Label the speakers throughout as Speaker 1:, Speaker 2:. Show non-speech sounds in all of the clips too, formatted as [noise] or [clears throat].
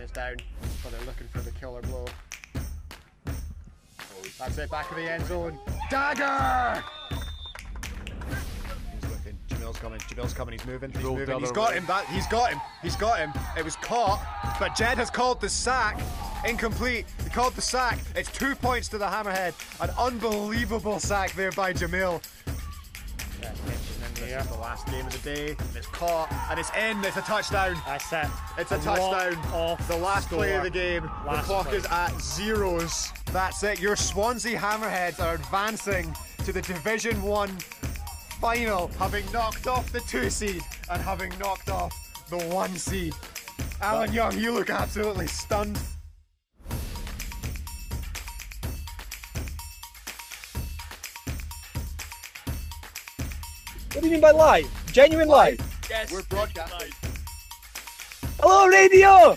Speaker 1: Kane is down, but they're looking for the killer blow. That's it, back of the end zone. Dagger! He's looking. Jamil's coming. Jamil's coming. He's moving. He's
Speaker 2: Rolled
Speaker 1: moving. He's got him. That he's got him. He's got him. It was caught, but Jed has called the sack. Incomplete. He called the sack. It's two points to the Hammerhead. An unbelievable sack there by Jamil. This is the last game of the day. and It's caught and it's in. It's a touchdown.
Speaker 3: That's it.
Speaker 1: It's a,
Speaker 3: lot
Speaker 1: touchdown.
Speaker 3: off
Speaker 1: The last play of the game. the clock
Speaker 3: play.
Speaker 1: is at zeros. That's it. Your Swansea Hammerheads are advancing to the Division One final, having knocked off the two seed and having knocked off the one seed. Alan Young, you look absolutely stunned.
Speaker 3: What do you mean by live? Genuine live?
Speaker 2: Yes.
Speaker 1: We're broadcasting.
Speaker 3: Hello, radio!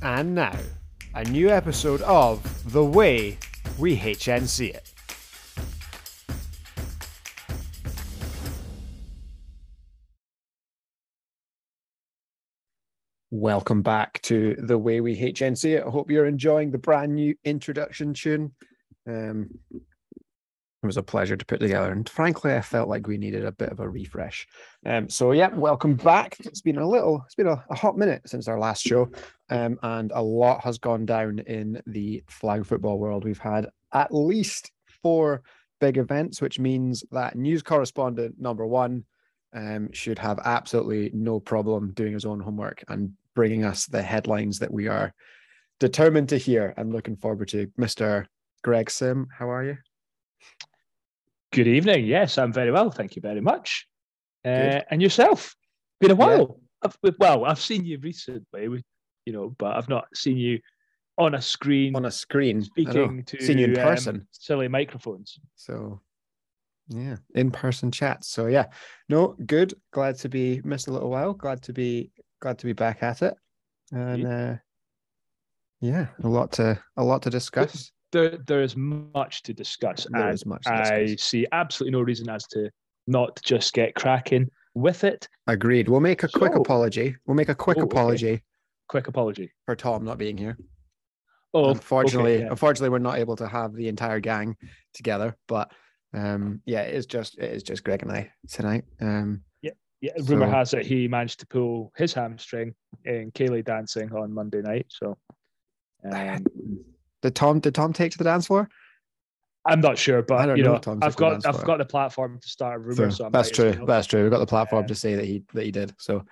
Speaker 4: And now, a new episode of The Way We HNC It. Welcome back to The Way We HNC. I hope you're enjoying the brand new introduction tune. Um, it was a pleasure to put together, and frankly, I felt like we needed a bit of a refresh. Um, so yeah, welcome back. It's been a little, it's been a, a hot minute since our last show um, and a lot has gone down in the flag football world. We've had at least four big events, which means that news correspondent number one um, should have absolutely no problem doing his own homework and bringing us the headlines that we are determined to hear and looking forward to. Mr. Greg Sim, how are you?
Speaker 5: Good evening. Yes, I'm very well. Thank you very much. Uh, and yourself? Been a
Speaker 4: Yeah.
Speaker 5: while. I've, well, I've seen you recently, we- you know, but I've not seen you on a screen
Speaker 4: On a screen,
Speaker 5: speaking to
Speaker 4: seen you in
Speaker 5: um,
Speaker 4: person.
Speaker 5: silly microphones.
Speaker 4: So, yeah, in person chats. So yeah, no, good. Glad to be missed a little while. Glad to be glad to be back at it, and uh, yeah, a lot to a lot to discuss.
Speaker 5: There, there is much to discuss,
Speaker 4: There is much. To
Speaker 5: I see absolutely no reason as to not just get cracking with it.
Speaker 4: Agreed. We'll make a quick
Speaker 5: So-
Speaker 4: apology. We'll make a quick
Speaker 5: Oh, okay.
Speaker 4: apology
Speaker 5: Quick apology.
Speaker 4: for Tom not being here.
Speaker 5: Oh,
Speaker 4: unfortunately,
Speaker 5: okay, yeah.
Speaker 4: unfortunately, we're not able to have the entire gang together. But um, yeah, it is just it is just Greg and I tonight. Um,
Speaker 5: Yeah, rumor
Speaker 4: So-
Speaker 5: has it he managed to pull his hamstring in ceilidh dancing on Monday night. So um,
Speaker 4: did Tom did Tom take to the dance floor?
Speaker 5: I'm not sure, but I
Speaker 4: don't
Speaker 5: you
Speaker 4: know
Speaker 5: know, I've got I've got the platform to start a rumor.
Speaker 4: So
Speaker 5: So,
Speaker 4: that's true.
Speaker 5: well.
Speaker 4: That's true. We've got the platform to say that he that he did. So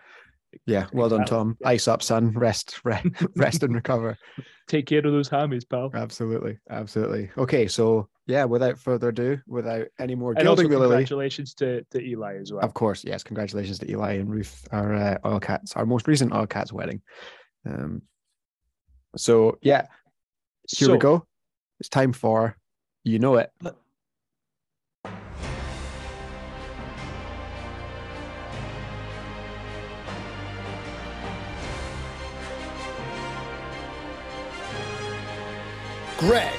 Speaker 4: yeah, well done, Tom. Ice up, son. Rest, [laughs] re- rest and recover. [laughs]
Speaker 5: Take care of those hammies, pal.
Speaker 4: Absolutely, absolutely. Okay, so yeah, without further ado, without any more
Speaker 5: And also
Speaker 4: gilding the lily,
Speaker 5: congratulations to, to Eli as well.
Speaker 4: of course, yes, congratulations to Eli and Ruth, our uh, oil cats, our most recent oil cats wedding. Um, so yeah, here we go. It's time for you know it.
Speaker 1: Greg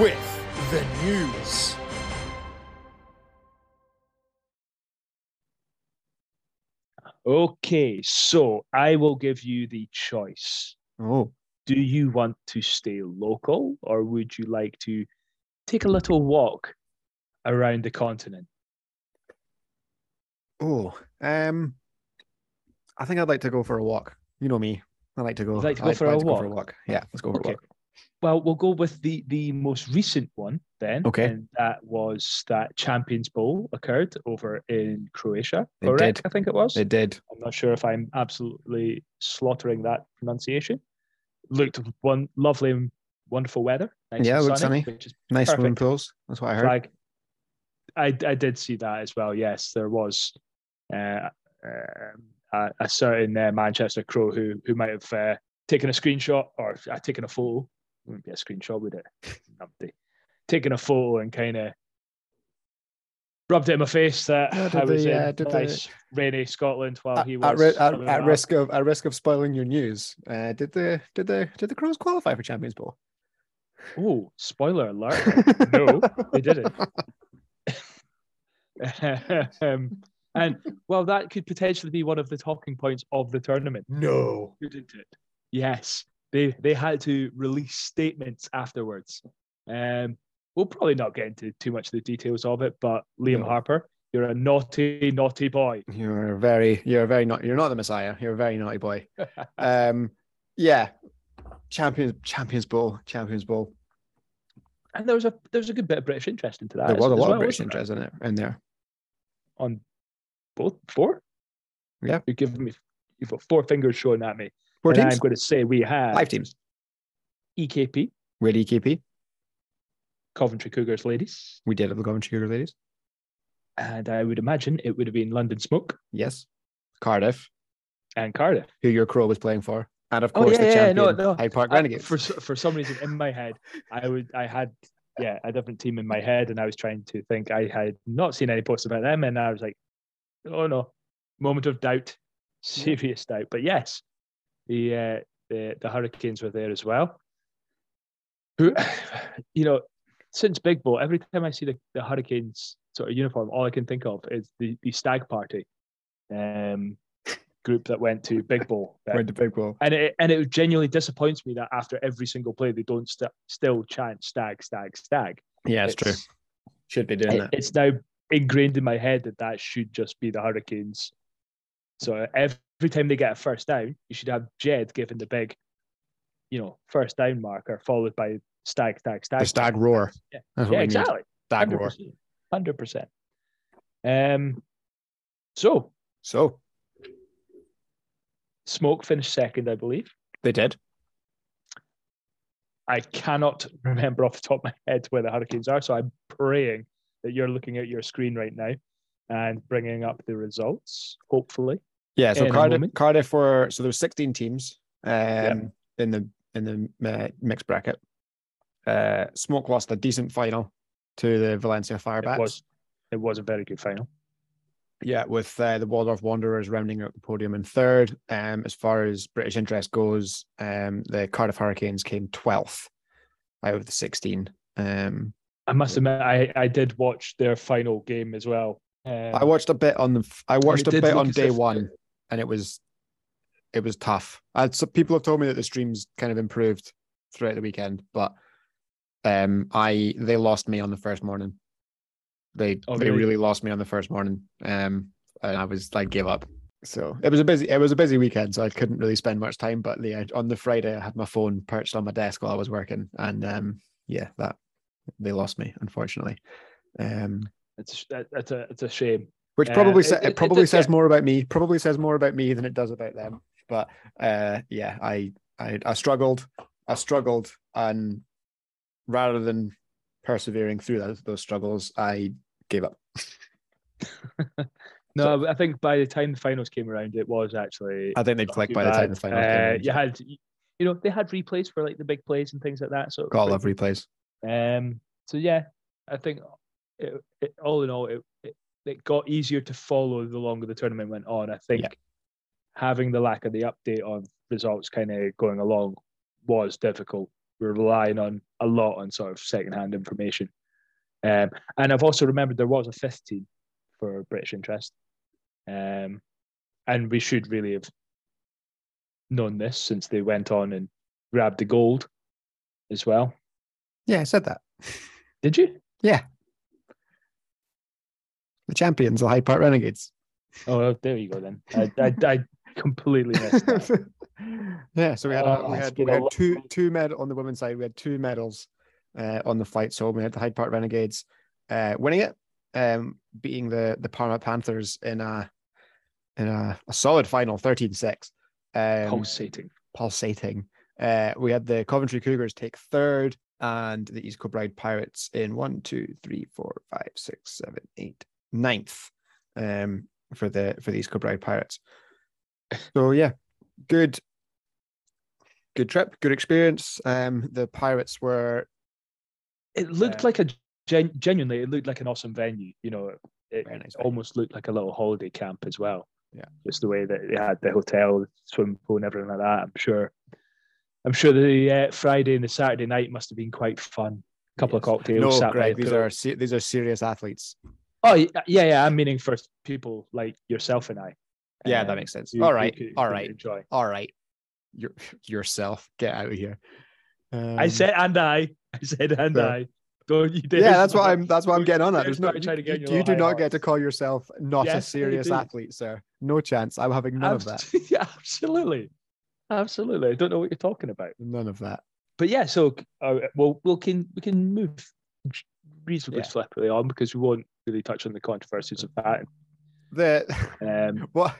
Speaker 1: with the news.
Speaker 5: Okay, so I will give you the choice.
Speaker 4: Oh,
Speaker 5: Do you want to stay local or would you like to take a little walk around the continent?
Speaker 4: oh, um, I think I'd like to go for a walk. You know me. I like to go.
Speaker 5: You'd like to
Speaker 4: I
Speaker 5: go for a
Speaker 4: to go for a
Speaker 5: walk?
Speaker 4: walk. Yeah, let's go for
Speaker 5: Okay.
Speaker 4: a walk.
Speaker 5: Well, we'll go with the the most recent one then.
Speaker 4: Okay.
Speaker 5: And that was that Champions Bowl occurred over in Croatia.
Speaker 4: It
Speaker 5: Correct,
Speaker 4: did.
Speaker 5: I think it was.
Speaker 4: It did.
Speaker 5: I'm not sure if I'm absolutely slaughtering that pronunciation. Looked one lovely and wonderful weather. Nice
Speaker 4: Yeah, it looked
Speaker 5: sunny,
Speaker 4: sunny.
Speaker 5: which is
Speaker 4: Nice swimming pools. That's what I heard.
Speaker 5: flag. I I did see that as well. Yes, there was uh, um, a, a certain uh, Manchester Crow who who might have uh, taken a screenshot or uh, taken a photo. Wouldn't be a screenshot, would it? Numpty. Taken a photo and kind of rubbed it in my face that
Speaker 4: Yeah,
Speaker 5: I was
Speaker 4: they, uh,
Speaker 5: in
Speaker 4: did they-
Speaker 5: nice rainy Scotland while
Speaker 4: At,
Speaker 5: he was
Speaker 4: ri- at, at risk of at risk of spoiling your news, uh, did the did the did the Crows qualify for Champions Bowl?
Speaker 5: Oh, spoiler alert! [laughs] no, they didn't. [laughs] um, and well, that could potentially be one of the talking points of the tournament,
Speaker 1: No.
Speaker 5: couldn't it? Yes, they they had to release statements afterwards. Um, we'll probably not get into too much of the details of it, but Liam
Speaker 4: No.
Speaker 5: Harper, you're a naughty, naughty boy.
Speaker 4: You're very, you're very not, you're not the Messiah. You're a very naughty boy. [laughs] Um, yeah, champions, Champions Bowl, Champions Bowl.
Speaker 5: And there was a there was a good bit of British interest into that.
Speaker 4: There was a lot
Speaker 5: well,
Speaker 4: of British interest in it in there.
Speaker 5: on both four.
Speaker 4: Yeah.
Speaker 5: you're giving me you've got four fingers showing at me.
Speaker 4: Four
Speaker 5: and
Speaker 4: teams,
Speaker 5: I'm going to say we have
Speaker 4: five teams.
Speaker 5: EKP,
Speaker 4: We had EKP.
Speaker 5: Coventry Cougars ladies,
Speaker 4: We did have the Coventry Cougars ladies.
Speaker 5: and I would imagine it would have been London Smoke
Speaker 4: Yes. Cardiff,
Speaker 5: and Cardiff.
Speaker 4: who your crow was playing for, and of
Speaker 5: Oh,
Speaker 4: course
Speaker 5: yeah,
Speaker 4: the
Speaker 5: yeah,
Speaker 4: champion
Speaker 5: no, no.
Speaker 4: Hyde Park
Speaker 5: I-
Speaker 4: Renegades.
Speaker 5: for for some reason in my head, I would I had yeah a different team in my head, and I was trying to think I had not seen any posts about them, and I was like, oh no, moment of doubt, serious doubt. But yes, the uh, the the Hurricanes were there as well. Who, [sighs] you know, since Big Bowl, every time I see the, the Hurricanes sort of uniform, all I can think of is the the stag party, um, group that went to Big Bowl. [laughs] that
Speaker 4: Went to Big Bowl.
Speaker 5: and it and it genuinely disappoints me that after every single play they don't st- still chant stag stag stag
Speaker 4: Yeah, it's, true. Should be doing
Speaker 5: it-
Speaker 4: that.
Speaker 5: it's now ingrained in my head that that should just be the hurricanes so every, time they get a first down you should have jed giving the big you know first down marker followed by stag stag stag
Speaker 4: The stag roar.
Speaker 5: yeah, yeah exactly
Speaker 4: Stag roar.
Speaker 5: 100 percent um so
Speaker 4: So
Speaker 5: smoke finished second i believe
Speaker 4: they did.
Speaker 5: I cannot [laughs] remember off the top of my head where the Hurricanes are. So I'm praying that you're looking at your screen right now and bringing up the results, hopefully.
Speaker 4: Yeah, so Cardiff. Cardiff were so there were 16 teams um, in the in the uh, mixed bracket. Uh, Smoke lost a decent final to the Valencia Firebats.
Speaker 5: It was it was a very good final.
Speaker 4: Yeah, with uh, the Walldorf Wanderers rounding out the podium in third. Um, as far as British interest goes, um, the Cardiff Hurricanes came 12th out of the 16. Um,
Speaker 5: I must admit, I, I did watch their final game as well. Um,
Speaker 4: I watched a bit on the. I watched a bit on day one, and it was, it was tough. I people have told me that the streams kind of improved throughout the weekend, but um, I they lost me on the first morning. They
Speaker 5: Oh,
Speaker 4: they
Speaker 5: really?
Speaker 4: really lost me on the first morning, um, and I was like gave up. So it was a busy it was a busy weekend, so I couldn't really spend much time. But yeah, on the Friday, I had my phone perched on my desk while I was working, and um, yeah, that they lost me unfortunately. Um,
Speaker 5: it's that's a it's a shame.
Speaker 4: Which
Speaker 5: Uh,
Speaker 4: probably
Speaker 5: it-
Speaker 4: sa-
Speaker 5: it-
Speaker 4: it,
Speaker 5: it
Speaker 4: probably
Speaker 5: does
Speaker 4: says
Speaker 5: get-
Speaker 4: more about me. Probably says more about me than it does about them. But uh, yeah, I, I I struggled. I struggled, and rather than persevering through those, those struggles, I gave up. [laughs]
Speaker 5: No, I think by the time the finals came around, it was actually
Speaker 4: I think they'd
Speaker 5: not
Speaker 4: click
Speaker 5: too
Speaker 4: by the time the finals
Speaker 5: Uh,
Speaker 4: came. around.
Speaker 5: You had, you know, they had replays for like the big plays and things like that. So it was
Speaker 4: Got
Speaker 5: pretty
Speaker 4: love replays.
Speaker 5: Um, so yeah, I think it, it, all in all, it, it it got easier to follow the longer the tournament went on. I think
Speaker 4: Yeah.
Speaker 5: having the lack of the update on results kind of going along was difficult. We're relying on a lot on sort of secondhand information. Um, and I've also remembered there was a fifth team for British interest. Um, and we should really have known this since they went on and grabbed the gold as well.
Speaker 4: Yeah, I said that.
Speaker 5: Did you?
Speaker 4: The champions, the Hyde Park Renegades.
Speaker 5: Oh, there you go then. I, I, I completely missed that. [laughs]
Speaker 4: yeah, so we had, a,
Speaker 5: Oh,
Speaker 4: we had, we had two two med on the women's side. We had two medals uh, on the flight. So we had the Hyde Park Renegades uh, winning it, um, beating the the Parma Panthers in a in a, a solid final, 13-6. Um,
Speaker 5: Pulsating.
Speaker 4: pulsating. Uh, we had the Coventry Cougars take third, and the East Kilbride Pirates in one, two, three, four, five, six, seven, eight, ninth um, for the for the East Kilbride Pirates. So yeah, good, good trip, good experience. Um, the Pirates were
Speaker 5: It looked
Speaker 4: Uh,
Speaker 5: like a gen- genuinely, it looked like an awesome venue. You know, it
Speaker 4: nice.
Speaker 5: almost looked like a little holiday camp as well.
Speaker 4: Yeah.
Speaker 5: just the way that they had the hotel, the swimming pool, and everything like that. I'm sure. I'm sure the uh, Friday and the Saturday night must have been quite fun. A couple of cocktails.
Speaker 4: No,
Speaker 5: sat by
Speaker 4: Greg, these are se- these are serious athletes.
Speaker 5: Oh yeah, yeah. I'm meaning for people like yourself and I.
Speaker 4: Yeah, that
Speaker 5: um,
Speaker 4: makes sense.
Speaker 5: who-
Speaker 4: All right,
Speaker 5: could-
Speaker 4: all right,
Speaker 5: Enjoy.
Speaker 4: all right. Your yourself, get out of here.
Speaker 5: I
Speaker 4: Um,
Speaker 5: said and I. [laughs] I said and
Speaker 4: Fair.
Speaker 5: I. Don't you dare
Speaker 4: yeah, that's what I'm. [laughs] That's what I'm getting on
Speaker 5: you
Speaker 4: at. There's no.
Speaker 5: trying to
Speaker 4: You,
Speaker 5: get
Speaker 4: you, you do not get to call yourself not a
Speaker 5: Yes, I
Speaker 4: serious athlete, sir. No chance. I'm having none of that. [laughs]
Speaker 5: Yeah, absolutely, absolutely. I don't know what you're talking about.
Speaker 4: None of that.
Speaker 5: But yeah, so uh, well, we can we can move reasonably
Speaker 4: Yeah.
Speaker 5: swiftly on because we won't really touch on the controversies of that.
Speaker 4: The
Speaker 5: Um, [laughs]
Speaker 4: what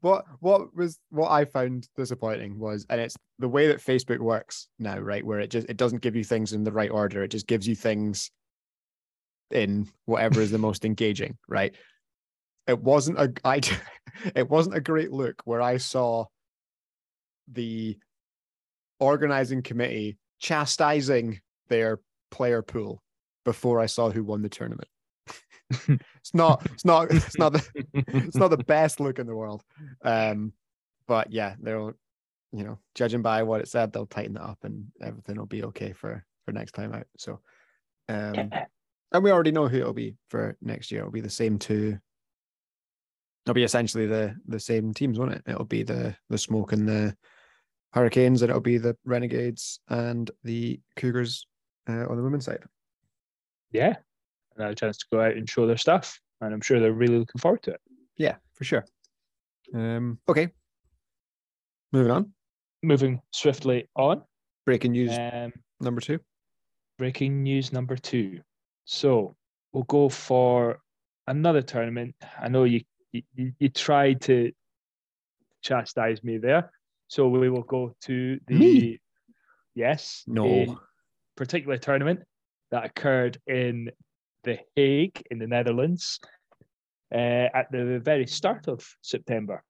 Speaker 4: what what was what I found disappointing was, and it's the way that Facebook works now, right? Where it just it doesn't give you things in the right order. It just gives you things in whatever is the most [laughs] engaging, right? It wasn't a I [laughs] it wasn't a great look where I saw the organizing committee chastising their player pool before I saw who won the tournament. [laughs] it's not it's not [laughs] it's not the it's not the best look in the world. Um, but yeah, they'll, you know, judging by what it said, they'll tighten it up and everything will be okay for for next time out. So, um, and we already know who it'll be for next year. It'll be the same two. It'll be essentially the the same teams, won't it? It'll be the the smoke and the Hurricanes, and it'll be the Renegades and the Cougars uh, on the women's side.
Speaker 5: yeah, and a chance to go out and show their stuff, and I'm sure they're really looking forward to it.
Speaker 4: Yeah, for sure. Um, okay. Moving on.
Speaker 5: Moving swiftly on.
Speaker 4: Breaking news
Speaker 5: Um,
Speaker 4: number two.
Speaker 5: breaking news number two. So we'll go for another tournament. I know you you, you- tried to chastise me there, so we will go to the
Speaker 4: Me?
Speaker 5: yes
Speaker 4: No.
Speaker 5: particular tournament that occurred in the Hague in the Netherlands uh, at the very start of September.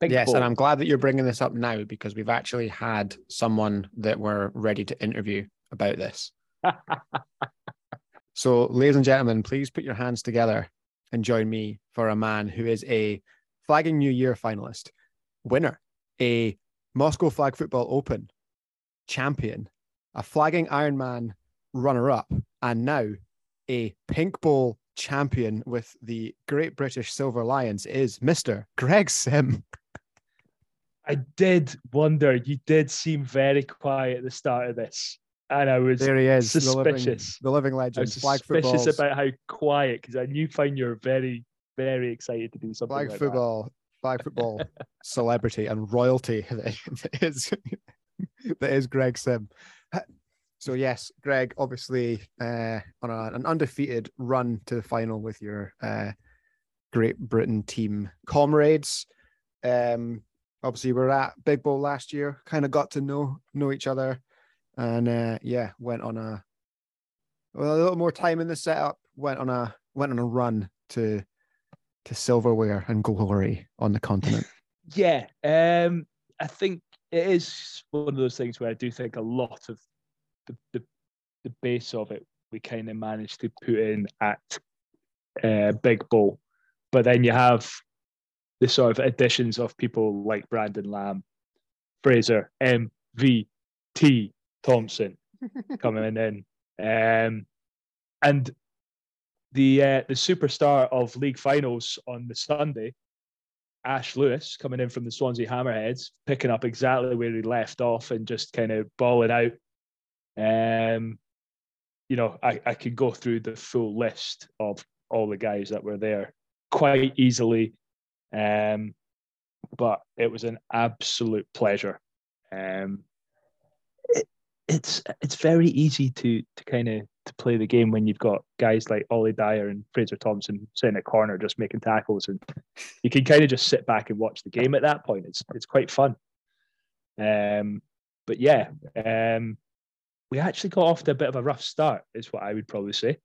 Speaker 5: Big
Speaker 4: yes,
Speaker 5: Bowl.
Speaker 4: and I'm glad that you're bringing this up now because we've actually had someone that we're ready to interview about this. [laughs] So, ladies and gentlemen, please put your hands together and join me for a man who is a Flagging New Year finalist, winner, a Moscow Flag Football Open champion, a Flagging Ironman runner up, and now a Pink Bowl champion with the Great British Silver Lions is Mr. Greg Sim.
Speaker 5: I did wonder. You did seem very quiet at the start of this, and I was
Speaker 4: There he is, the living,
Speaker 5: suspicious.
Speaker 4: the living
Speaker 5: I
Speaker 4: legend.
Speaker 5: was
Speaker 4: Flag
Speaker 5: suspicious
Speaker 4: football,
Speaker 5: about how quiet because I knew find you're very, very excited to do something.
Speaker 4: flag
Speaker 5: like
Speaker 4: football, flag football [laughs] celebrity and royalty that [laughs] that is that is Greg Sim. So yes, Greg, obviously uh, on a, an undefeated run to the final with your uh, Great Britain team comrades. Um, obviously, we we're at Big Bowl last year. Kind of got to know know each other, and uh, yeah, went on a well, a little more time in the setup. Went on a went on a run to to silverware and glory on the continent. [laughs]
Speaker 5: Yeah, um, I think it is one of those things where I do think a lot of the the, the base of it we kind of managed to put in at uh, Big Bowl, but then you have the sort of additions of people like Brandon Lamb, Fraser, M.V.T. Thompson [laughs] coming in, um, and the uh, the superstar of league finals on the Sunday, Ash Lewis, coming in from the Swansea Hammerheads, picking up exactly where he left off and just kind of balling out. Um, you know, I, I could go through the full list of all the guys that were there quite easily. Um, but it was an absolute pleasure. Um, it, it's it's very easy to to kind of to play the game when you've got guys like Ollie Dyer and Fraser Thompson sitting at corner just making tackles, and you can kind of just sit back and watch the game at that point. It's it's quite fun. Um, but yeah, um, we actually got off to a bit of a rough start, is what I would probably say.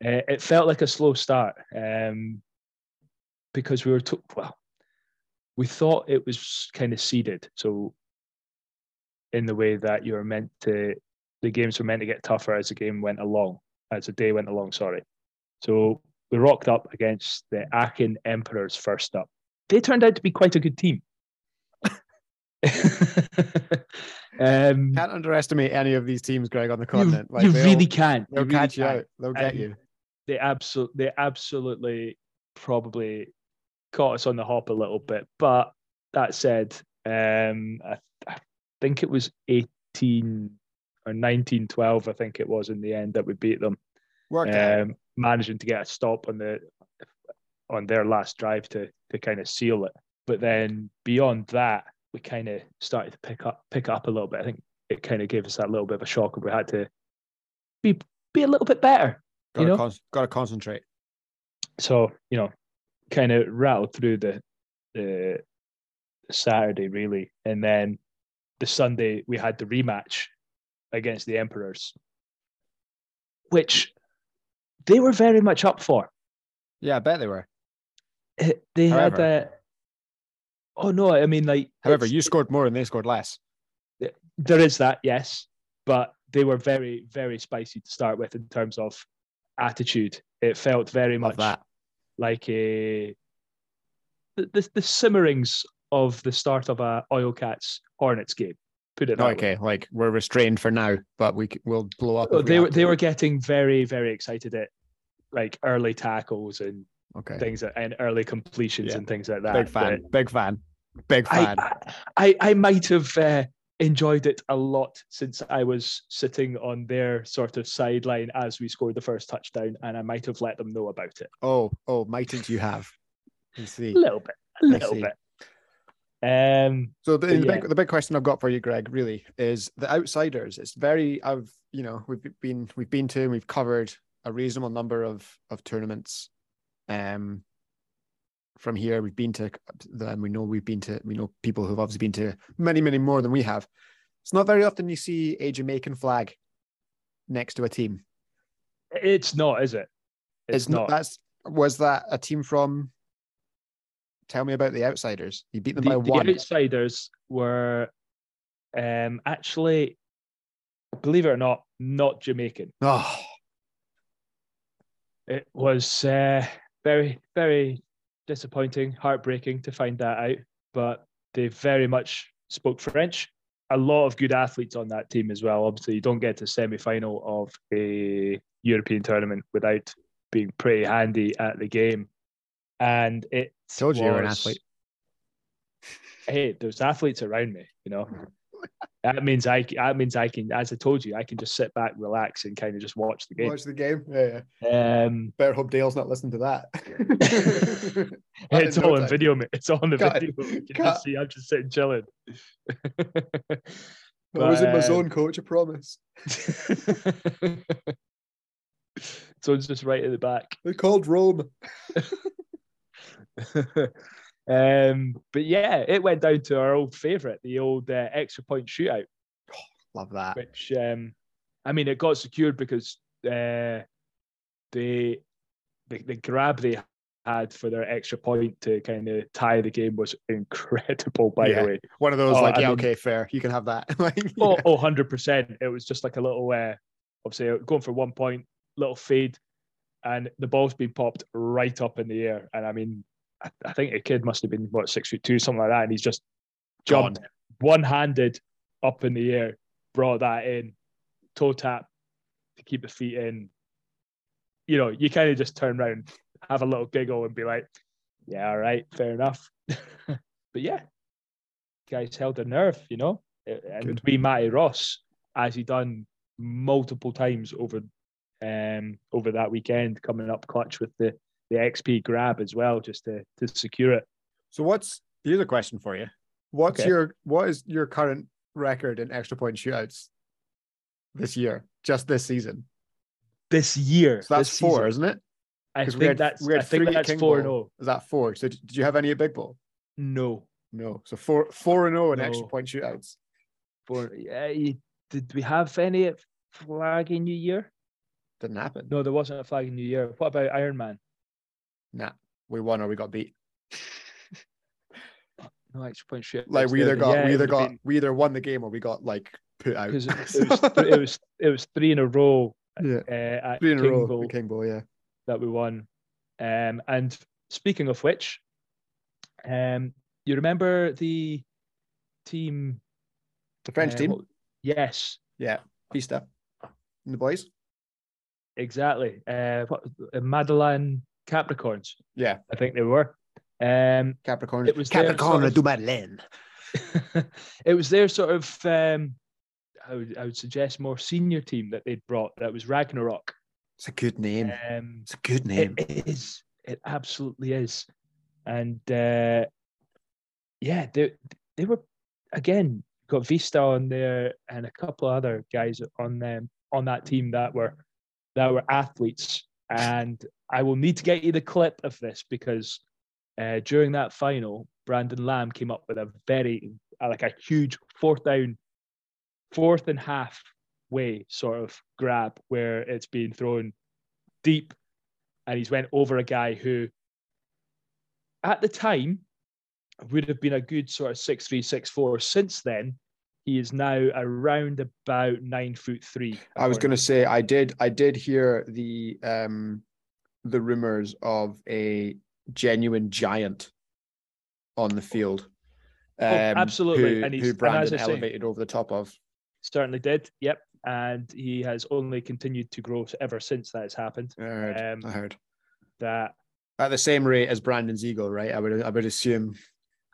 Speaker 5: Uh, it felt like a slow start um, because we were to- well, we thought it was kind of seeded. So, in the way that you were meant to, the games were meant to get tougher as the game went along, as the day went along. Sorry. So we rocked up against the Aachen Emperors first up. They turned out to be quite a good team. [laughs] [laughs] um,
Speaker 4: Can't underestimate any of these teams, Greg, on the continent.
Speaker 5: you
Speaker 4: they'll-
Speaker 5: really can.
Speaker 4: They'll
Speaker 5: You really
Speaker 4: catch you
Speaker 5: can.
Speaker 4: out. They'll get you.
Speaker 5: they absolutely they absolutely probably caught us on the hop a little bit. But that said, um, I, I think it was 18 or nineteen twelve. I think it was in the end that we beat them. Um, managing to get a stop on the on their last drive to to kind of seal it. But then beyond that, we kind of started to pick up pick up a little bit. I think it kind of gave us that little bit of a shock and we had to be be a little bit better.
Speaker 4: Got to
Speaker 5: know?
Speaker 4: con- got to concentrate.
Speaker 5: So, you know, kind of rattled through the the Saturday really. And then the Sunday we had the rematch against the Emperors, which they were very much up for.
Speaker 4: Yeah, I bet they were.
Speaker 5: Eh, They had
Speaker 4: However-
Speaker 5: a Oh no, I mean like
Speaker 4: However, you scored more and they scored less.
Speaker 5: there is that, yes, but they were very, very spicy to start with in terms of attitude. It felt very much
Speaker 4: that.
Speaker 5: like a the, the the simmerings of the start of a Oil Cats Hornets game. Put it that way.
Speaker 4: Okay, like we're restrained for now, but we will blow up.
Speaker 5: Oh,
Speaker 4: we
Speaker 5: They were they were getting very, very excited at like early tackles and
Speaker 4: okay.
Speaker 5: things that- and early completions
Speaker 4: Yeah.
Speaker 5: and things like that.
Speaker 4: Big fan. Big fan. Big fan.
Speaker 5: I, I I might have uh, enjoyed it a lot since I was sitting on their sort of sideline as we scored the first touchdown, and I might have let them know about it
Speaker 4: oh, oh, mightn't you have? I see.
Speaker 5: a little bit, a little bit. Um,
Speaker 4: So the, the,
Speaker 5: yeah.
Speaker 4: big, the big question I've got for you, Greg, really is the outsiders. It's very I've you know we've been we've been to and we've covered a reasonable number of of tournaments. Um, from here we've been to then we know we've been to we know people who've obviously been to many many more than we have. It's not very often you see a Jamaican flag next to a team.
Speaker 5: it's not, is it? It's, not.
Speaker 4: That's was that a team from? Tell me about the outsiders. You beat them
Speaker 5: the,
Speaker 4: by one.
Speaker 5: the outsiders were um, actually, believe it or not, not Jamaican.
Speaker 4: Oh,
Speaker 5: It was uh, very, very disappointing, heartbreaking to find that out. But they very much spoke French. A lot of good athletes on that team as well. Obviously, you don't get to semi final of a European tournament without being pretty handy at the game. And it
Speaker 4: Told you you were an athlete.
Speaker 5: Hey, there's athletes around me, you know. Mm-hmm. That means I that means I can, as I told you, I can just sit back, relax, and kind of just watch the game.
Speaker 4: Watch the game. Yeah, yeah.
Speaker 5: Um,
Speaker 4: Better hope Dale's not listening to that. [laughs]
Speaker 5: It's all on
Speaker 4: time.
Speaker 5: video, mate. It's all on the
Speaker 4: Cut.
Speaker 5: video. You can
Speaker 4: Cut.
Speaker 5: see I'm just sitting chilling. [laughs]
Speaker 4: I was in my zone, coach. I promise. [laughs]
Speaker 5: Someone's just right at the back.
Speaker 4: They called Rome.
Speaker 5: Um, but yeah, it went down to our old favourite, the old uh, extra point shootout, [sighs]
Speaker 4: Love that.
Speaker 5: which um, I mean, it got secured because uh, the, the the grab they had for their extra point to kind of tie the game was incredible. By
Speaker 4: Yeah.
Speaker 5: the way,
Speaker 4: One of those,
Speaker 5: Oh,
Speaker 4: like,
Speaker 5: I
Speaker 4: yeah,
Speaker 5: mean-
Speaker 4: okay, fair. You can have that. [laughs] like,
Speaker 5: Oh,
Speaker 4: yeah.
Speaker 5: oh, 100%. It was just like a little, uh, obviously, uh, going for one point, little fade, and the ball's been popped right up in the air. And I mean, I, I think the kid must have been, what, six foot two, something like that. And he's just jumped one handed up in the air, brought that in, toe tap to keep the feet in. You know, you kind of just turn around, have a little giggle, and be like, yeah, all right, fair enough. [laughs] but yeah, guys held their nerve, you know. And
Speaker 4: Good.
Speaker 5: we Matty Ross, as he done multiple times over um over that weekend, coming up clutch with the the XP grab as well, just to to secure it.
Speaker 4: So, what's here's a question for you. What's
Speaker 5: Okay.
Speaker 4: your what is your current record in extra point shootouts this year? Just this season.
Speaker 5: This year,
Speaker 4: So that's four,
Speaker 5: season,
Speaker 4: isn't it?
Speaker 5: I
Speaker 4: 'Cause
Speaker 5: think
Speaker 4: we had-
Speaker 5: that's
Speaker 4: we had
Speaker 5: I think
Speaker 4: three
Speaker 5: that's
Speaker 4: King
Speaker 5: four and
Speaker 4: Bowl.
Speaker 5: zero. Oh.
Speaker 4: Is that four? So, did did you have any at Big Bowl?
Speaker 5: No,
Speaker 4: No. So four four and zero in extra point shootouts.
Speaker 5: four. Yeah, you, did we have any at Flag in New Year?
Speaker 4: Didn't happen.
Speaker 5: No, there wasn't a Flag in New Year. What about Iron Man?
Speaker 4: Nah. We won or we got beat. [laughs]
Speaker 5: No extra point shoot.
Speaker 4: Like we either got we either got we either won the game or we got like put out.
Speaker 5: because it, [laughs] was it was it was three in a row
Speaker 4: yeah.
Speaker 5: uh,
Speaker 4: Three in a row.
Speaker 5: Bowl
Speaker 4: King Bowl, yeah.
Speaker 5: that we won. Um, and speaking of which, um, you remember the team?
Speaker 4: The French
Speaker 5: uh,
Speaker 4: team.
Speaker 5: yes,
Speaker 4: Yeah. Pista. And the boys.
Speaker 5: exactly. Uh, what, uh, Madeline Capricorns,
Speaker 4: Yeah,
Speaker 5: I think they were. Um,
Speaker 4: Capricorn.
Speaker 5: It was their
Speaker 4: Capricorn
Speaker 5: sort of-
Speaker 4: du Madeleine. [laughs]
Speaker 5: it was their sort of, um, I would, I would suggest, more senior team that they'd brought. That was Ragnarok.
Speaker 4: It's a good name.
Speaker 5: Um,
Speaker 4: It's a good name.
Speaker 5: It is. It absolutely is. And uh, yeah, they they were again got Vista on there and a couple other guys on them on that team that were that were athletes. And I will need to get you the clip of this because uh, during that final, Brandon Lamb came up with a very uh, like a huge fourth down, fourth and half way sort of grab where it's being thrown deep. And he's went over a guy who at the time would have been a good sort of six three six four since then he is now around about nine foot three
Speaker 4: I was going to say I did I did hear the um the rumors of a genuine giant on the field.
Speaker 5: Oh,
Speaker 4: um,
Speaker 5: absolutely.
Speaker 4: Who,
Speaker 5: And he's-
Speaker 4: who
Speaker 5: and
Speaker 4: Brandon
Speaker 5: say-
Speaker 4: elevated over the top of.
Speaker 5: certainly did yep and he has only continued to grow ever since that has happened
Speaker 4: I heard.
Speaker 5: Um,
Speaker 4: I heard.
Speaker 5: that
Speaker 4: At the same rate as Brandon's ego, right? I would I would assume.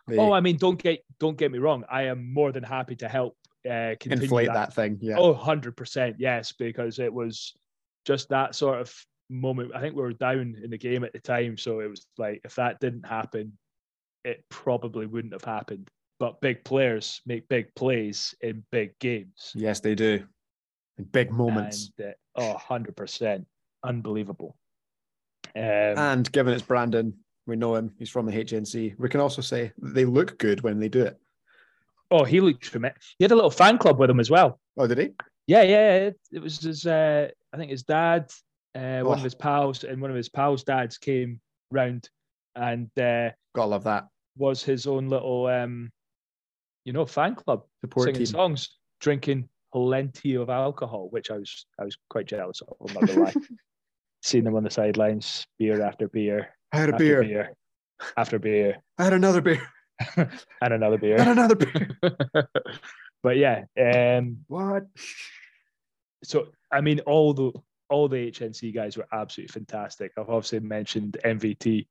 Speaker 4: They
Speaker 5: oh i mean don't get don't get me wrong i am more than happy to help uh continue
Speaker 4: inflate that. thing. Yeah.
Speaker 5: Oh, 100%, yes, because it was just that sort of moment. I think we were down in the game at the time. So it was like, if that didn't happen, it probably wouldn't have happened. But big players make big plays in big games.
Speaker 4: Yes, they do. In big moments.
Speaker 5: And, uh, oh, 100%. Unbelievable. Um,
Speaker 4: And given it's Brandon, we know him. He's from the HNC. We can also say they look good when they do it.
Speaker 5: oh, he looked tremendous. He had a little fan club with him as well.
Speaker 4: Oh, did he?
Speaker 5: Yeah, yeah. It, it was his, uh, I think his dad, uh, one
Speaker 4: Oh.
Speaker 5: of his pals, and one of his pals' dads came round and uh,
Speaker 4: Gotta love that.
Speaker 5: was his own little, um, you know, fan club,
Speaker 4: Support
Speaker 5: singing
Speaker 4: team.
Speaker 5: songs, drinking plenty of alcohol, which I was I was quite jealous of. I'm not gonna lie. [laughs] Seeing them on the sidelines, beer after beer,
Speaker 4: I had a
Speaker 5: after
Speaker 4: beer.
Speaker 5: beer, after beer,
Speaker 4: I had another beer. [laughs]
Speaker 5: and another beer.
Speaker 4: another beer. [laughs]
Speaker 5: but yeah, um,
Speaker 4: what?
Speaker 5: so I mean, all the all the HNC guys were absolutely fantastic. I've obviously mentioned MVT,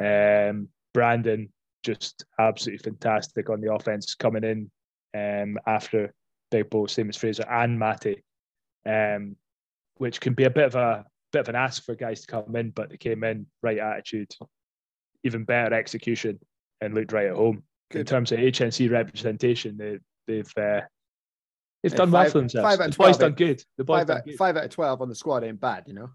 Speaker 5: um, Brandon, just absolutely fantastic on the offense coming in um, after Big Bo, same as Fraser and Matty, um, which can be a bit of a bit of an ask for guys to come in, but they came in right attitude, even better execution, and looked right at home. In terms of HNC representation, they, they've uh, they've
Speaker 4: Yeah,
Speaker 5: done well for themselves.
Speaker 4: five out
Speaker 5: the boys done good. The boys
Speaker 4: Five
Speaker 5: done
Speaker 4: out,
Speaker 5: good.
Speaker 4: five out of 12 on the squad ain't bad, you know?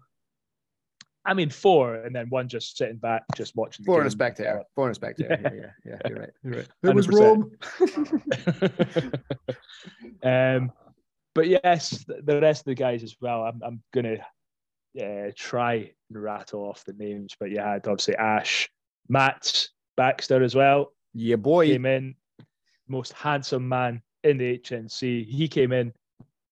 Speaker 5: I mean, four, and then one just sitting back, just watching. the
Speaker 4: Four and a spectator. Four and a spectator.
Speaker 5: Yeah.
Speaker 4: Yeah, yeah, yeah. You're right. You're right. [laughs] It was
Speaker 5: 100%.
Speaker 4: Rome. [laughs]
Speaker 5: um, but yes, the rest of the guys as well. I'm, I'm gonna uh, try and rattle off the names, but you had obviously Ash, Matt Baxter as well.
Speaker 4: Yeah, boy.
Speaker 5: Came in, most handsome man in the HNC. He came in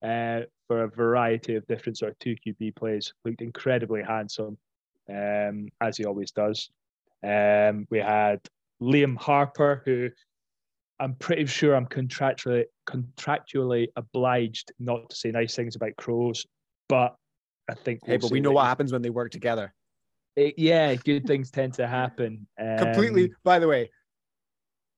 Speaker 5: uh, for a variety of different sort of two QB plays. Looked incredibly handsome, um, as he always does. Um, we had Liam Harper, who I'm pretty sure I'm contractually contractually obliged not to say nice things about crows, but I think
Speaker 4: Hey,
Speaker 5: we'll
Speaker 4: but we know what happens when they work together.
Speaker 5: it- yeah, good things tend to happen.
Speaker 4: Completely,
Speaker 5: Um,
Speaker 4: by the way,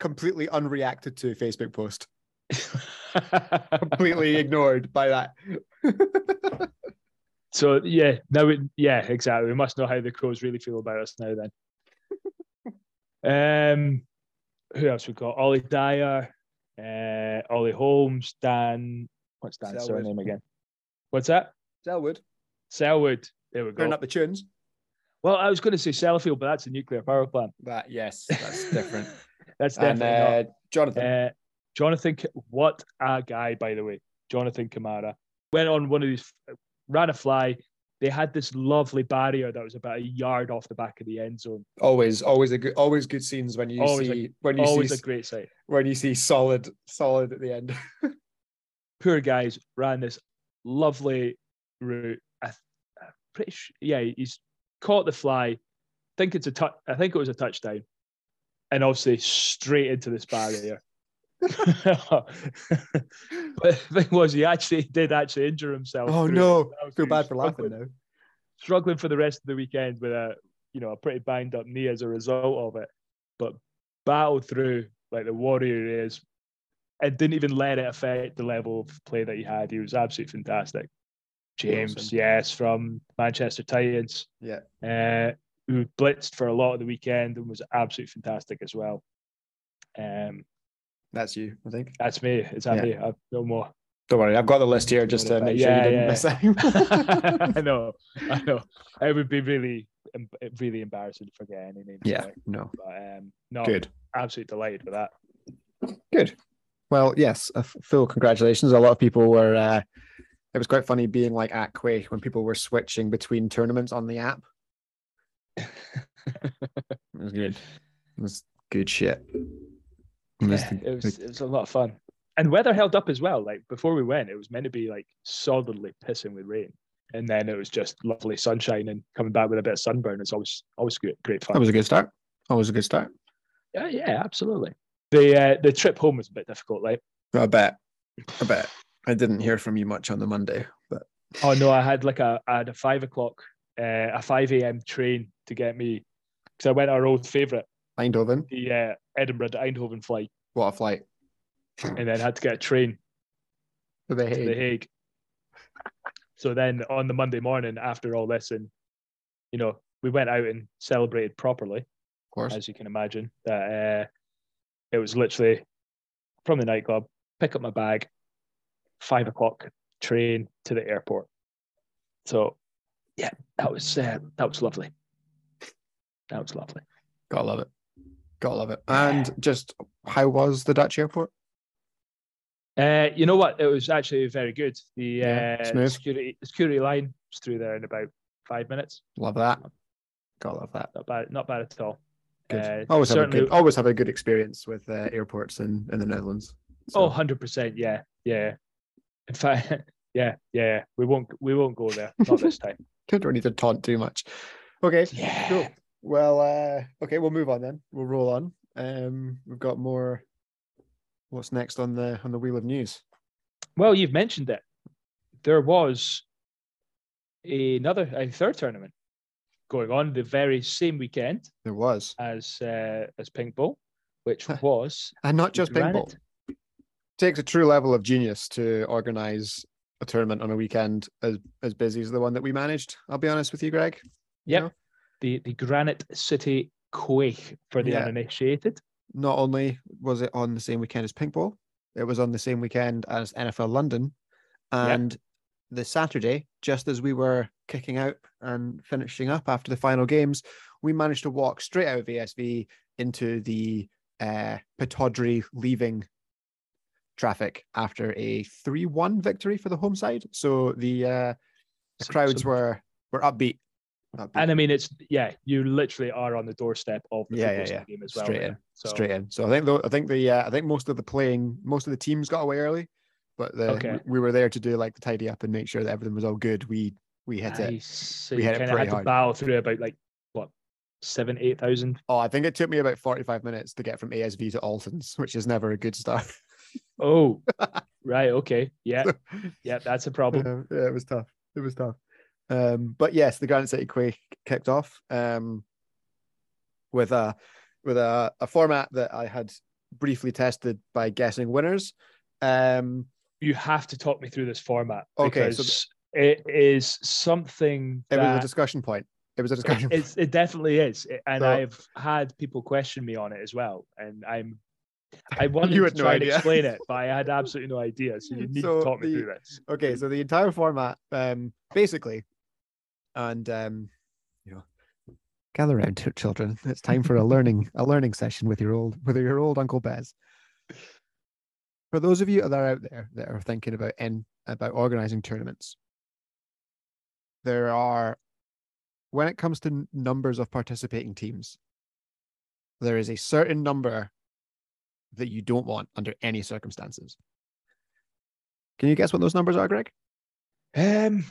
Speaker 4: completely unreacted to Facebook post. [laughs] Completely ignored by that. [laughs]
Speaker 5: So yeah, no, it, yeah, exactly. We must know how the crows really feel about us now. Then, um, who else we got? Ollie Dyer, uh, Ollie Holmes, Dan. What's Dan's
Speaker 4: Selwood.
Speaker 5: surname again? What's that?
Speaker 4: Selwood.
Speaker 5: Selwood. There we
Speaker 4: Turn
Speaker 5: go.
Speaker 4: up the tunes.
Speaker 5: Well, I was going to say Sellafield, but that's a nuclear power plant.
Speaker 4: That, yes, that's [laughs] different.
Speaker 5: that's
Speaker 4: and
Speaker 5: definitely
Speaker 4: uh, Jonathan.
Speaker 5: Uh, Jonathan, what a guy, by the way. Jonathan Kamara went on one of these, ran a fly. They had this lovely barrier that was about a yard off the back of the end zone.
Speaker 4: always, always a good, always good scenes when you
Speaker 5: Always a-
Speaker 4: see when you
Speaker 5: Always
Speaker 4: see
Speaker 5: a great sight.
Speaker 4: when you see solid, solid at the end. [laughs]
Speaker 5: Poor guys ran this lovely route. Pretty sure, yeah, he's caught the fly. I think it's a touch. I think it was a touchdown, and obviously straight into this barrier. [laughs] [laughs] but the thing was, he actually did actually injure himself.
Speaker 4: Oh no,
Speaker 5: I
Speaker 4: feel bad for laughing now.
Speaker 5: struggling for the rest of the weekend with a you know a pretty banged up knee as a result of it, but battled through like the warrior is, and didn't even let it affect the level of play that he had. He was absolutely fantastic. James,
Speaker 4: Wilson.
Speaker 5: yes, from Manchester Titans,
Speaker 4: Yeah.
Speaker 5: uh, who blitzed for a lot of the weekend and was absolutely fantastic as well. Um,
Speaker 4: That's you, I think.
Speaker 5: that's me. It's that
Speaker 4: Yeah.
Speaker 5: me. I've no more.
Speaker 4: Don't worry, I've got the list here just to make
Speaker 5: yeah,
Speaker 4: sure you didn't
Speaker 5: yeah.
Speaker 4: miss [laughs] anyone.
Speaker 5: I know, I know. It would be really, really embarrassing to forget any names.
Speaker 4: yeah, no.
Speaker 5: but um, no,
Speaker 4: Good.
Speaker 5: absolutely delighted with that.
Speaker 4: Good. Well, yes, full congratulations. A lot of people were. Uh, it was quite funny being like at Quaich when people were switching between tournaments on the app. [laughs] it was good. It was good shit. It was
Speaker 5: Yeah, it was it was a lot of fun, and weather held up as well. Like before we went, it was meant to be like solidly pissing with rain, and then it was just lovely sunshine and coming back with a bit of sunburn. It's always always good, great fun.
Speaker 4: that was a good start. Always a good start.
Speaker 5: yeah, yeah, absolutely. The uh, the trip home was a bit difficult, like.
Speaker 4: I bet. I bet. I didn't hear from you much on the Monday, but
Speaker 5: Oh no, I had like a I had a five o'clock, uh, a five a.m. train to get me because I went our old favourite,
Speaker 4: Eindhoven,
Speaker 5: the uh, Edinburgh to Eindhoven flight,
Speaker 4: what a flight.
Speaker 5: and then had to get a train
Speaker 4: To the
Speaker 5: to The
Speaker 4: Hague.
Speaker 5: Hague. So then on the Monday morning after all this, and you know, we went out and celebrated properly,
Speaker 4: Of course.
Speaker 5: as you can imagine. That uh, it was literally from the nightclub, pick up my bag, five o'clock train to the airport. So yeah, that was uh, that was lovely. That was lovely.
Speaker 4: Gotta love it. Gotta love it. And just how was the Dutch airport?
Speaker 5: Uh, you know what? It was actually very good. The
Speaker 4: Yeah,
Speaker 5: uh, security security line was through there in about five minutes.
Speaker 4: Love that. Gotta love that.
Speaker 5: Not bad. Not bad at all.
Speaker 4: Good.
Speaker 5: Uh,
Speaker 4: always have a good always have a good experience with uh, airports in, in the Netherlands.
Speaker 5: Oh, 100 percent. Yeah, yeah. In fact, [laughs] yeah, yeah. We won't. We won't go there. Not this time. [laughs]
Speaker 4: don't need to taunt too much. Okay,
Speaker 5: Yeah.
Speaker 4: cool. Well, uh, okay, we'll move on then. We'll roll on. Um, we've got more. What's next on the on the wheel of news?
Speaker 5: Well, you've mentioned it. There was another, a third tournament going on the very same weekend
Speaker 4: There was,
Speaker 5: as uh, as Pink Bowl, which [laughs] was
Speaker 4: and not just paintball.
Speaker 5: Granite.
Speaker 4: Takes a true level of genius to organize a tournament on a weekend as as busy as the one that we managed. I'll be honest with you, Greg. You
Speaker 5: Yep.
Speaker 4: know?
Speaker 5: the the Granite City Quaich for the
Speaker 4: Yeah.
Speaker 5: uninitiated.
Speaker 4: not only was it on the same weekend as Pink Bowl, it was on the same weekend as NFL London. And the Saturday, just as we were kicking out and finishing up after the final games, we managed to walk straight out of ASV into the uh, Pittodrie leaving traffic after a 3 1 victory for the home side. So the, uh, the crowds were, were upbeat. upbeat.
Speaker 5: And I mean, it's yeah, you literally are on the doorstep of the
Speaker 4: Yeah, yeah, yeah.
Speaker 5: stadium as well.
Speaker 4: Straight in,
Speaker 5: So,
Speaker 4: straight in. So I think though I think the uh, I think most of the playing most of the teams got away early, but the,
Speaker 5: Okay.
Speaker 4: we, we were there to do like the tidy up and make sure that everything was all good. We we hit it.
Speaker 5: nice. So
Speaker 4: We
Speaker 5: you
Speaker 4: hit it pretty
Speaker 5: had to
Speaker 4: hard.
Speaker 5: battle through about like what seven, eight thousand.
Speaker 4: Oh, I think it took me about forty five minutes to get from ASV to Alton's, which is never a good start. [laughs]
Speaker 5: Oh, [laughs] right. Okay. Yeah. Yeah. That's a problem.
Speaker 4: Um, yeah, it was tough. It was tough. Um, but yes, the Granite City Quaich kicked off um, with a with a, a format that I had briefly tested by guessing winners. Um,
Speaker 5: You have to talk me through this format
Speaker 4: Okay, so
Speaker 5: because it is something
Speaker 4: it was a discussion point. It was a [laughs] discussion.
Speaker 5: it's, it definitely is, and
Speaker 4: So-
Speaker 5: I've had people question me on it as well, and I'm. I [laughs] wanted
Speaker 4: You
Speaker 5: to
Speaker 4: no
Speaker 5: try
Speaker 4: idea.
Speaker 5: explain it, but I had [laughs] absolutely no idea. So you need
Speaker 4: So
Speaker 5: to talk me through this.
Speaker 4: okay so the entire format um basically and um you know gather around children it's time for a learning [laughs] a learning session with your old with your old uncle bez for those of you that are out there that are thinking about in, about organizing tournaments there are when it comes to numbers of participating teams there is a certain number that you don't want under any circumstances can you guess what those numbers are greg
Speaker 5: Um,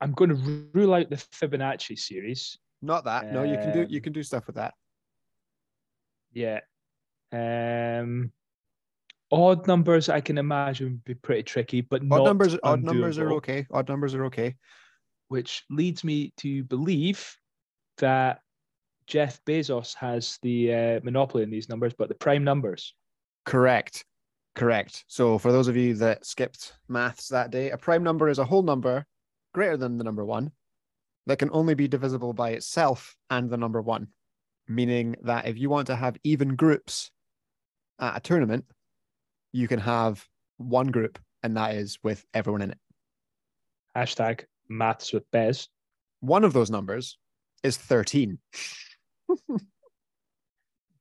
Speaker 5: I'm going to rule out the Fibonacci series.
Speaker 4: Not that. No, you can do you can do stuff with that.
Speaker 5: Yeah. Um, odd numbers I can imagine would be pretty tricky, but
Speaker 4: Odd numbers odd numbers are okay. Odd numbers are okay.
Speaker 5: which leads me to believe that Jeff Bezos has the uh, monopoly in these numbers, but the prime numbers.
Speaker 4: Correct. Correct. So for those of you that skipped maths that day, a prime number is a whole number greater than the number one that can only be divisible by itself and the number one, meaning that if you want to have even groups at a tournament, you can have one group, and that is with everyone in it.
Speaker 5: Hashtag maths with Bez.
Speaker 4: One of those numbers is 13, [laughs]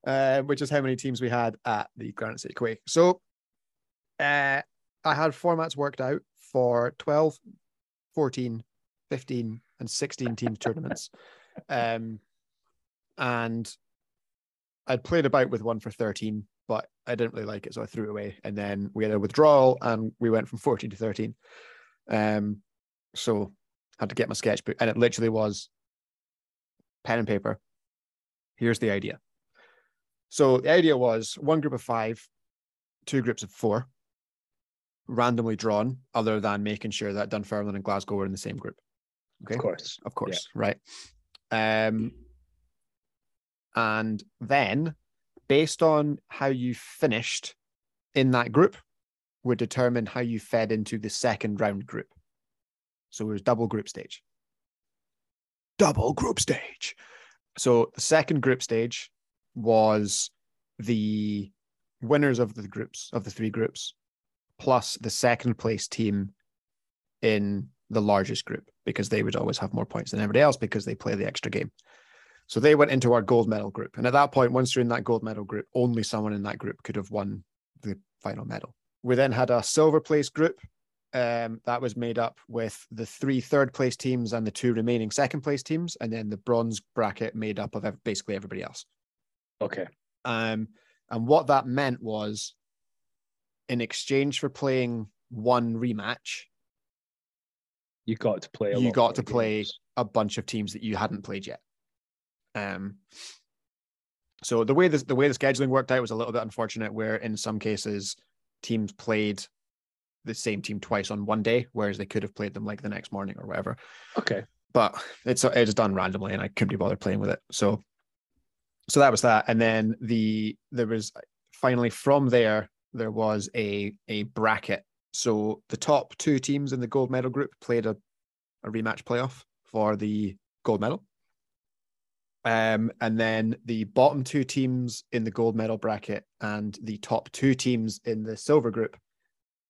Speaker 4: uh, which is how many teams we had at the Granite City Quaich. So uh, I had formats worked out for 12, 14, 15, and 16 team tournaments. [laughs] Um, and I'd played about with one for 13, but I didn't really like it, so I threw it away. And then we had a withdrawal and we went from 14 to 13. Um, so I had to get my sketchbook, and it literally was pen and paper. Here's the idea. So the idea was one group of five, two groups of four, randomly drawn, other than making sure that Dunfermline and Glasgow were in the same group. Okay.
Speaker 5: Of course.
Speaker 4: Of course, right. Um, and then based on how you finished in that group would determine how you fed into the second round group. So it was double group stage. Double group stage. So the second group stage was the winners of the groups of the three groups plus the second place team in the largest group because they would always have more points than everybody else because they play the extra game. So they went into our gold medal group. And at that point, once you're in that gold medal group, only someone in that group could have won the final medal. We then had a silver place group um, that was made up with the three third place teams and the two remaining second place teams, and then the bronze bracket made up of basically everybody else.
Speaker 5: Okay.
Speaker 4: Um, and what that meant was, in exchange for playing one rematch,
Speaker 5: You got to play. A
Speaker 4: You got to play- a bunch of teams that you hadn't played yet. Um, so the way this, the way the scheduling worked out was a little bit unfortunate, where in some cases teams played the same team twice on one day, whereas they could have played them like the next morning or whatever.
Speaker 5: Okay.
Speaker 4: But it's it's done randomly, and I couldn't be bothered playing with it. So, so that was that. And then the there was finally from there there was a a bracket. So the top two teams in the gold medal group played a, a rematch playoff for the gold medal. Um, and then the bottom two teams in the gold medal bracket and the top two teams in the silver group,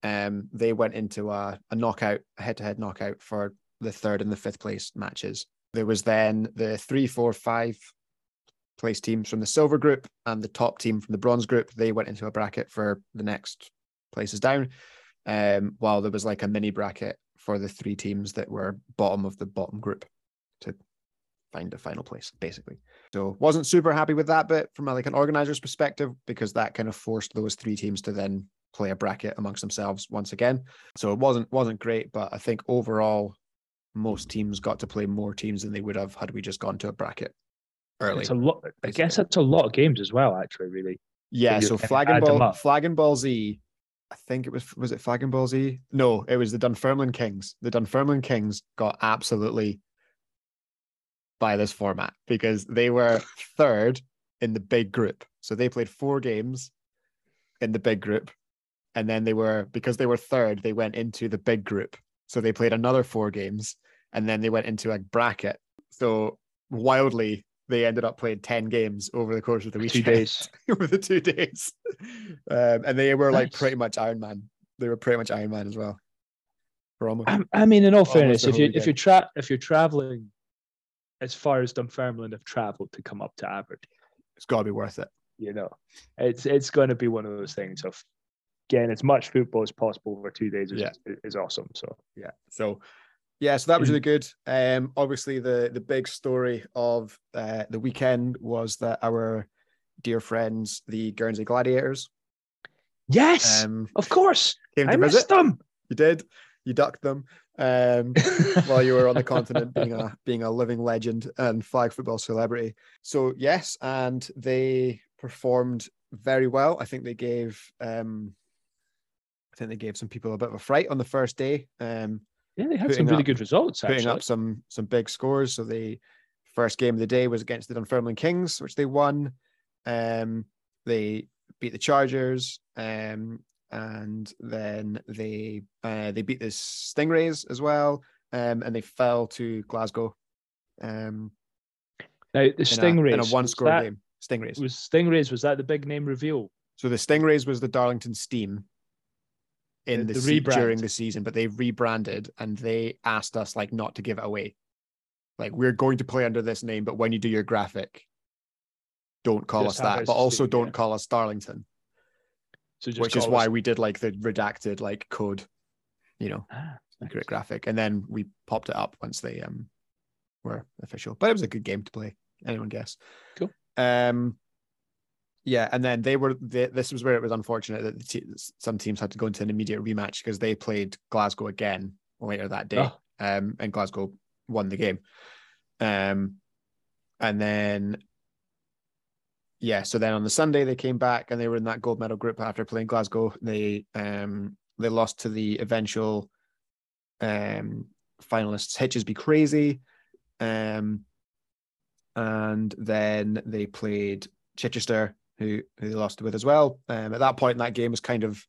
Speaker 4: um, they went into a, a knockout, a head-to-head knockout for the third and the fifth place matches. There was then the three, four, five place teams from the silver group and the top team from the bronze group. They went into a bracket for the next places down. Um, while there was like a mini bracket for the three teams that were bottom of the bottom group to find a final place, basically. So wasn't super happy with that bit from a, like an organizer's perspective because that kind of forced those three teams to then play a bracket amongst themselves once again. So it wasn't wasn't great, but I think overall most teams got to play more teams than they would have had we just gone to a bracket early.
Speaker 5: It's a lot. I guess that's a lot of games as well. Actually, really.
Speaker 4: Yeah, so Flag and Ball. Flag and Ball Z. I think it was was it Flag and Ball Z? No, it was the Dunfermline Kings. The Dunfermline Kings got absolutely by this format because they were [laughs] third in the big group. So they played four games in the big group, and then they were because they were third, they went into the big group. So they played another four games, and then they went into a bracket. So wildly, they ended up playing ten games over the course of the
Speaker 5: week.
Speaker 4: Two
Speaker 5: days. [laughs]
Speaker 4: over the two days. Um, and they were like pretty much Iron Man. They were pretty much Iron Man as well. Almost.
Speaker 5: I, I mean, in all fairness, if you if you're tra- if you're traveling as far as Dunfermline have travelled to come up to Aberdeen,
Speaker 4: It's got to be worth it.
Speaker 5: you know, it's it's going to be one of those things of getting as much football as possible over two days is,
Speaker 4: Yeah.
Speaker 5: is awesome. So
Speaker 4: Yeah. So, yeah. So that was really [clears throat] good. Um, obviously the the big story of uh, the weekend was that our dear friends, the Guernsey Gladiators,
Speaker 5: yes,
Speaker 4: um,
Speaker 5: of course,
Speaker 4: came
Speaker 5: I
Speaker 4: to
Speaker 5: missed
Speaker 4: visit.
Speaker 5: them.
Speaker 4: You did. You ducked them. Um, [laughs] while you were on the continent being a being a living legend and flag football celebrity. So yes, and they performed very well. I think they gave um I think they gave some people a bit of a fright on the first day. Um
Speaker 5: Yeah, they had some really
Speaker 4: up-
Speaker 5: good results.
Speaker 4: putting
Speaker 5: Actually,
Speaker 4: up some some big scores. So the first game of the day was against the Dunfermline Kings, which they won. Um, they beat the Chargers, um, and then they uh, they beat the Stingrays as well, um, and they fell to Glasgow. Um,
Speaker 5: now the
Speaker 4: in a-
Speaker 5: Stingrays
Speaker 4: in a,
Speaker 5: was
Speaker 4: one-score game. Stingrays.
Speaker 5: Was Stingrays was that the big name reveal?
Speaker 4: So the Stingrays was the Darlington Steam in
Speaker 5: The-
Speaker 4: the,
Speaker 5: rebrand.
Speaker 4: during the season, but they rebranded and they asked us like not to give it away. Like we're going to play under this name, but when you do your graphic, don't call
Speaker 5: Just
Speaker 4: us that. But also don't
Speaker 5: yeah.
Speaker 4: call us Darlington,
Speaker 5: So just
Speaker 4: which is
Speaker 5: call
Speaker 4: why we did like the redacted like code, you know,
Speaker 5: Ah,
Speaker 4: secret graphic, and then we popped it up once they um were official. But it was a good game to play. Anyone guess?
Speaker 5: Cool.
Speaker 4: Um, yeah, and then they were. They, this was where it was unfortunate that the te- some teams had to go into an immediate rematch because they played Glasgow again later that day,
Speaker 5: Oh.
Speaker 4: um, and Glasgow won the game. Um, and then yeah, so then on the Sunday they came back and they were in that gold medal group after playing Glasgow. They um they lost to the eventual um finalists Hitches Be Crazy. Um and then they played Chichester, who who they lost with as well. Um at that point that game was kind of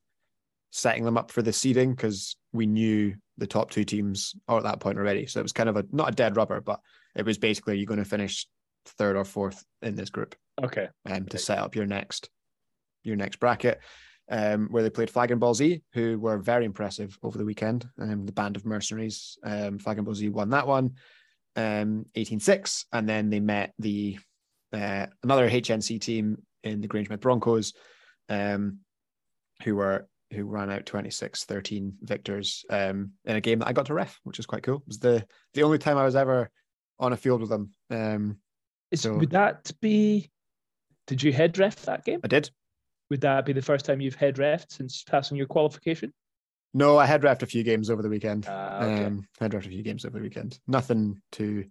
Speaker 4: setting them up for the seeding because we knew the top two teams are at that point already. So it was kind of a not a dead rubber, but it was basically you're going to finish third or fourth in this group
Speaker 5: okay.
Speaker 4: um, to set up your next your next bracket. Um, where they played Flag and Ball Z, who were very impressive over the weekend. Um, the band of mercenaries, um, Flag and Ball Z won that one, um, 18-6, and then they met the uh, another HNC team in the Grangemouth Broncos, um, who were who ran out 26-13 victors um, in a game that I got to ref, which is quite cool. It was the the only time I was ever on a field with them. Um,
Speaker 5: Is,
Speaker 4: So-
Speaker 5: would that be? Did you head ref that game?
Speaker 4: I did.
Speaker 5: Would that be the first time you've head ref since passing your qualification?
Speaker 4: No, I had refed a few games over the weekend.
Speaker 5: Ah, okay.
Speaker 4: Um, I had refed a few games over the weekend. Nothing too,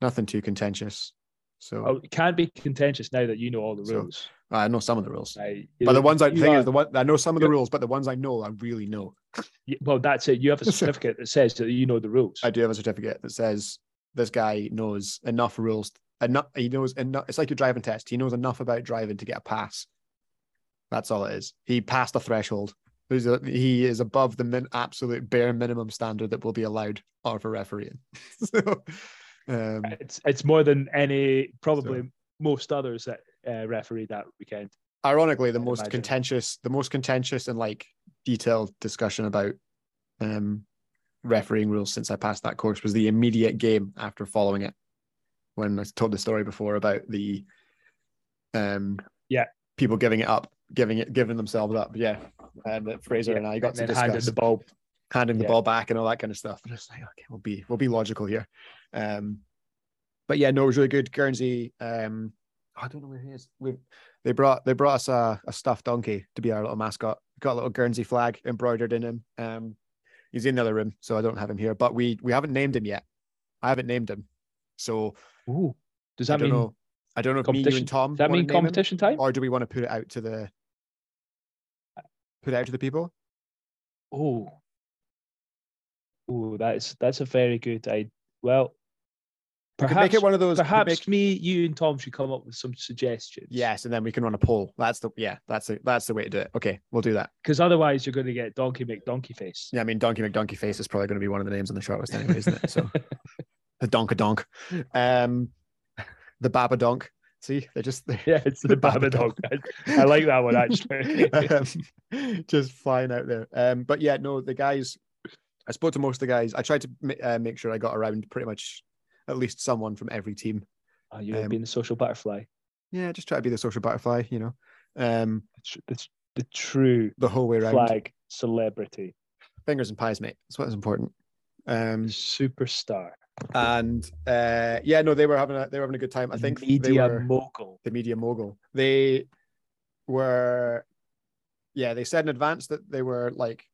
Speaker 4: nothing too contentious. So
Speaker 5: Oh, it can't be contentious now that you know all the
Speaker 4: So,
Speaker 5: rules.
Speaker 4: I know some of the rules,
Speaker 5: Right?
Speaker 4: but the ones I
Speaker 5: are-
Speaker 4: is the one I know some of the rules, but the ones I know I really know.
Speaker 5: well, that's it. You have a certificate that says that you know the rules.
Speaker 4: I do have a certificate that says this guy knows enough rules. Enough, he knows enough. It's like your driving test. He knows enough about driving to get a pass. That's all it is. He passed the threshold. A, he is above the min, absolute bare minimum standard that will be allowed of a refereeing. [laughs] so, um,
Speaker 5: It's it's more than any probably most others that uh, referee that weekend.
Speaker 4: ironically the most
Speaker 5: imagine.
Speaker 4: contentious the most contentious and like detailed discussion about um refereeing rules since i passed that course was the immediate game after following it when i told the story before about the um
Speaker 5: Yeah.
Speaker 4: people giving it up giving it giving themselves up yeah and that fraser
Speaker 5: Yeah,
Speaker 4: and i got
Speaker 5: and
Speaker 4: to discuss
Speaker 5: the ball.
Speaker 4: handing the
Speaker 5: Yeah.
Speaker 4: ball back and all that kind of stuff. And it's like, okay, we'll be we'll be logical here. Um, but yeah, no, it was really good. Guernsey. Um, I don't know where he is. We they brought they brought us a, a stuffed donkey to be our little mascot. Got a little Guernsey flag embroidered in him. Um, he's in the other room, so I don't have him here. But we we haven't named him yet. I haven't named him, so
Speaker 5: Ooh, does
Speaker 4: I
Speaker 5: that
Speaker 4: don't
Speaker 5: mean
Speaker 4: know. I don't know if me, you,
Speaker 5: competition?
Speaker 4: and Tom.
Speaker 5: does that mean
Speaker 4: name him,
Speaker 5: competition time?
Speaker 4: or do we want to put it out to the put it out to the people?
Speaker 5: Oh, oh, that's that's a very good idea. Well, perhaps
Speaker 4: make it one of those.
Speaker 5: perhaps
Speaker 4: make-
Speaker 5: me, you, and Tom should come up with some suggestions.
Speaker 4: Yes, and then we can run a poll. That's the yeah, that's the that's the way to do it. Okay, we'll do that.
Speaker 5: because otherwise you're going to get Donkey McDonkey Face.
Speaker 4: Yeah, I mean Donkey McDonkey Face is probably going to be one of the names on the shortlist anyway, isn't it? So [laughs] the Donkadonk. Um the Babadonk. See, they're just they're [laughs]
Speaker 5: yeah, it's the
Speaker 4: The
Speaker 5: Babadog. I, I like that one actually. [laughs]
Speaker 4: um, just flying out there. Um, but yeah, no, the guys. I spoke to most of the guys. I tried to uh, make sure I got around pretty much at least someone from every team.
Speaker 5: oh, you're
Speaker 4: Um,
Speaker 5: being the social butterfly.
Speaker 4: Yeah, just try to be the social butterfly, you know, um,
Speaker 5: The, tr- the, tr- the true
Speaker 4: the whole way around.
Speaker 5: flag celebrity
Speaker 4: Fingers and pies, mate. That's what's important. Um,
Speaker 5: superstar.
Speaker 4: and uh, yeah, no, they were having a they were having a good time. I think
Speaker 5: media
Speaker 4: were
Speaker 5: mogul.
Speaker 4: the media mogul. They were, yeah, they said in advance that they were like,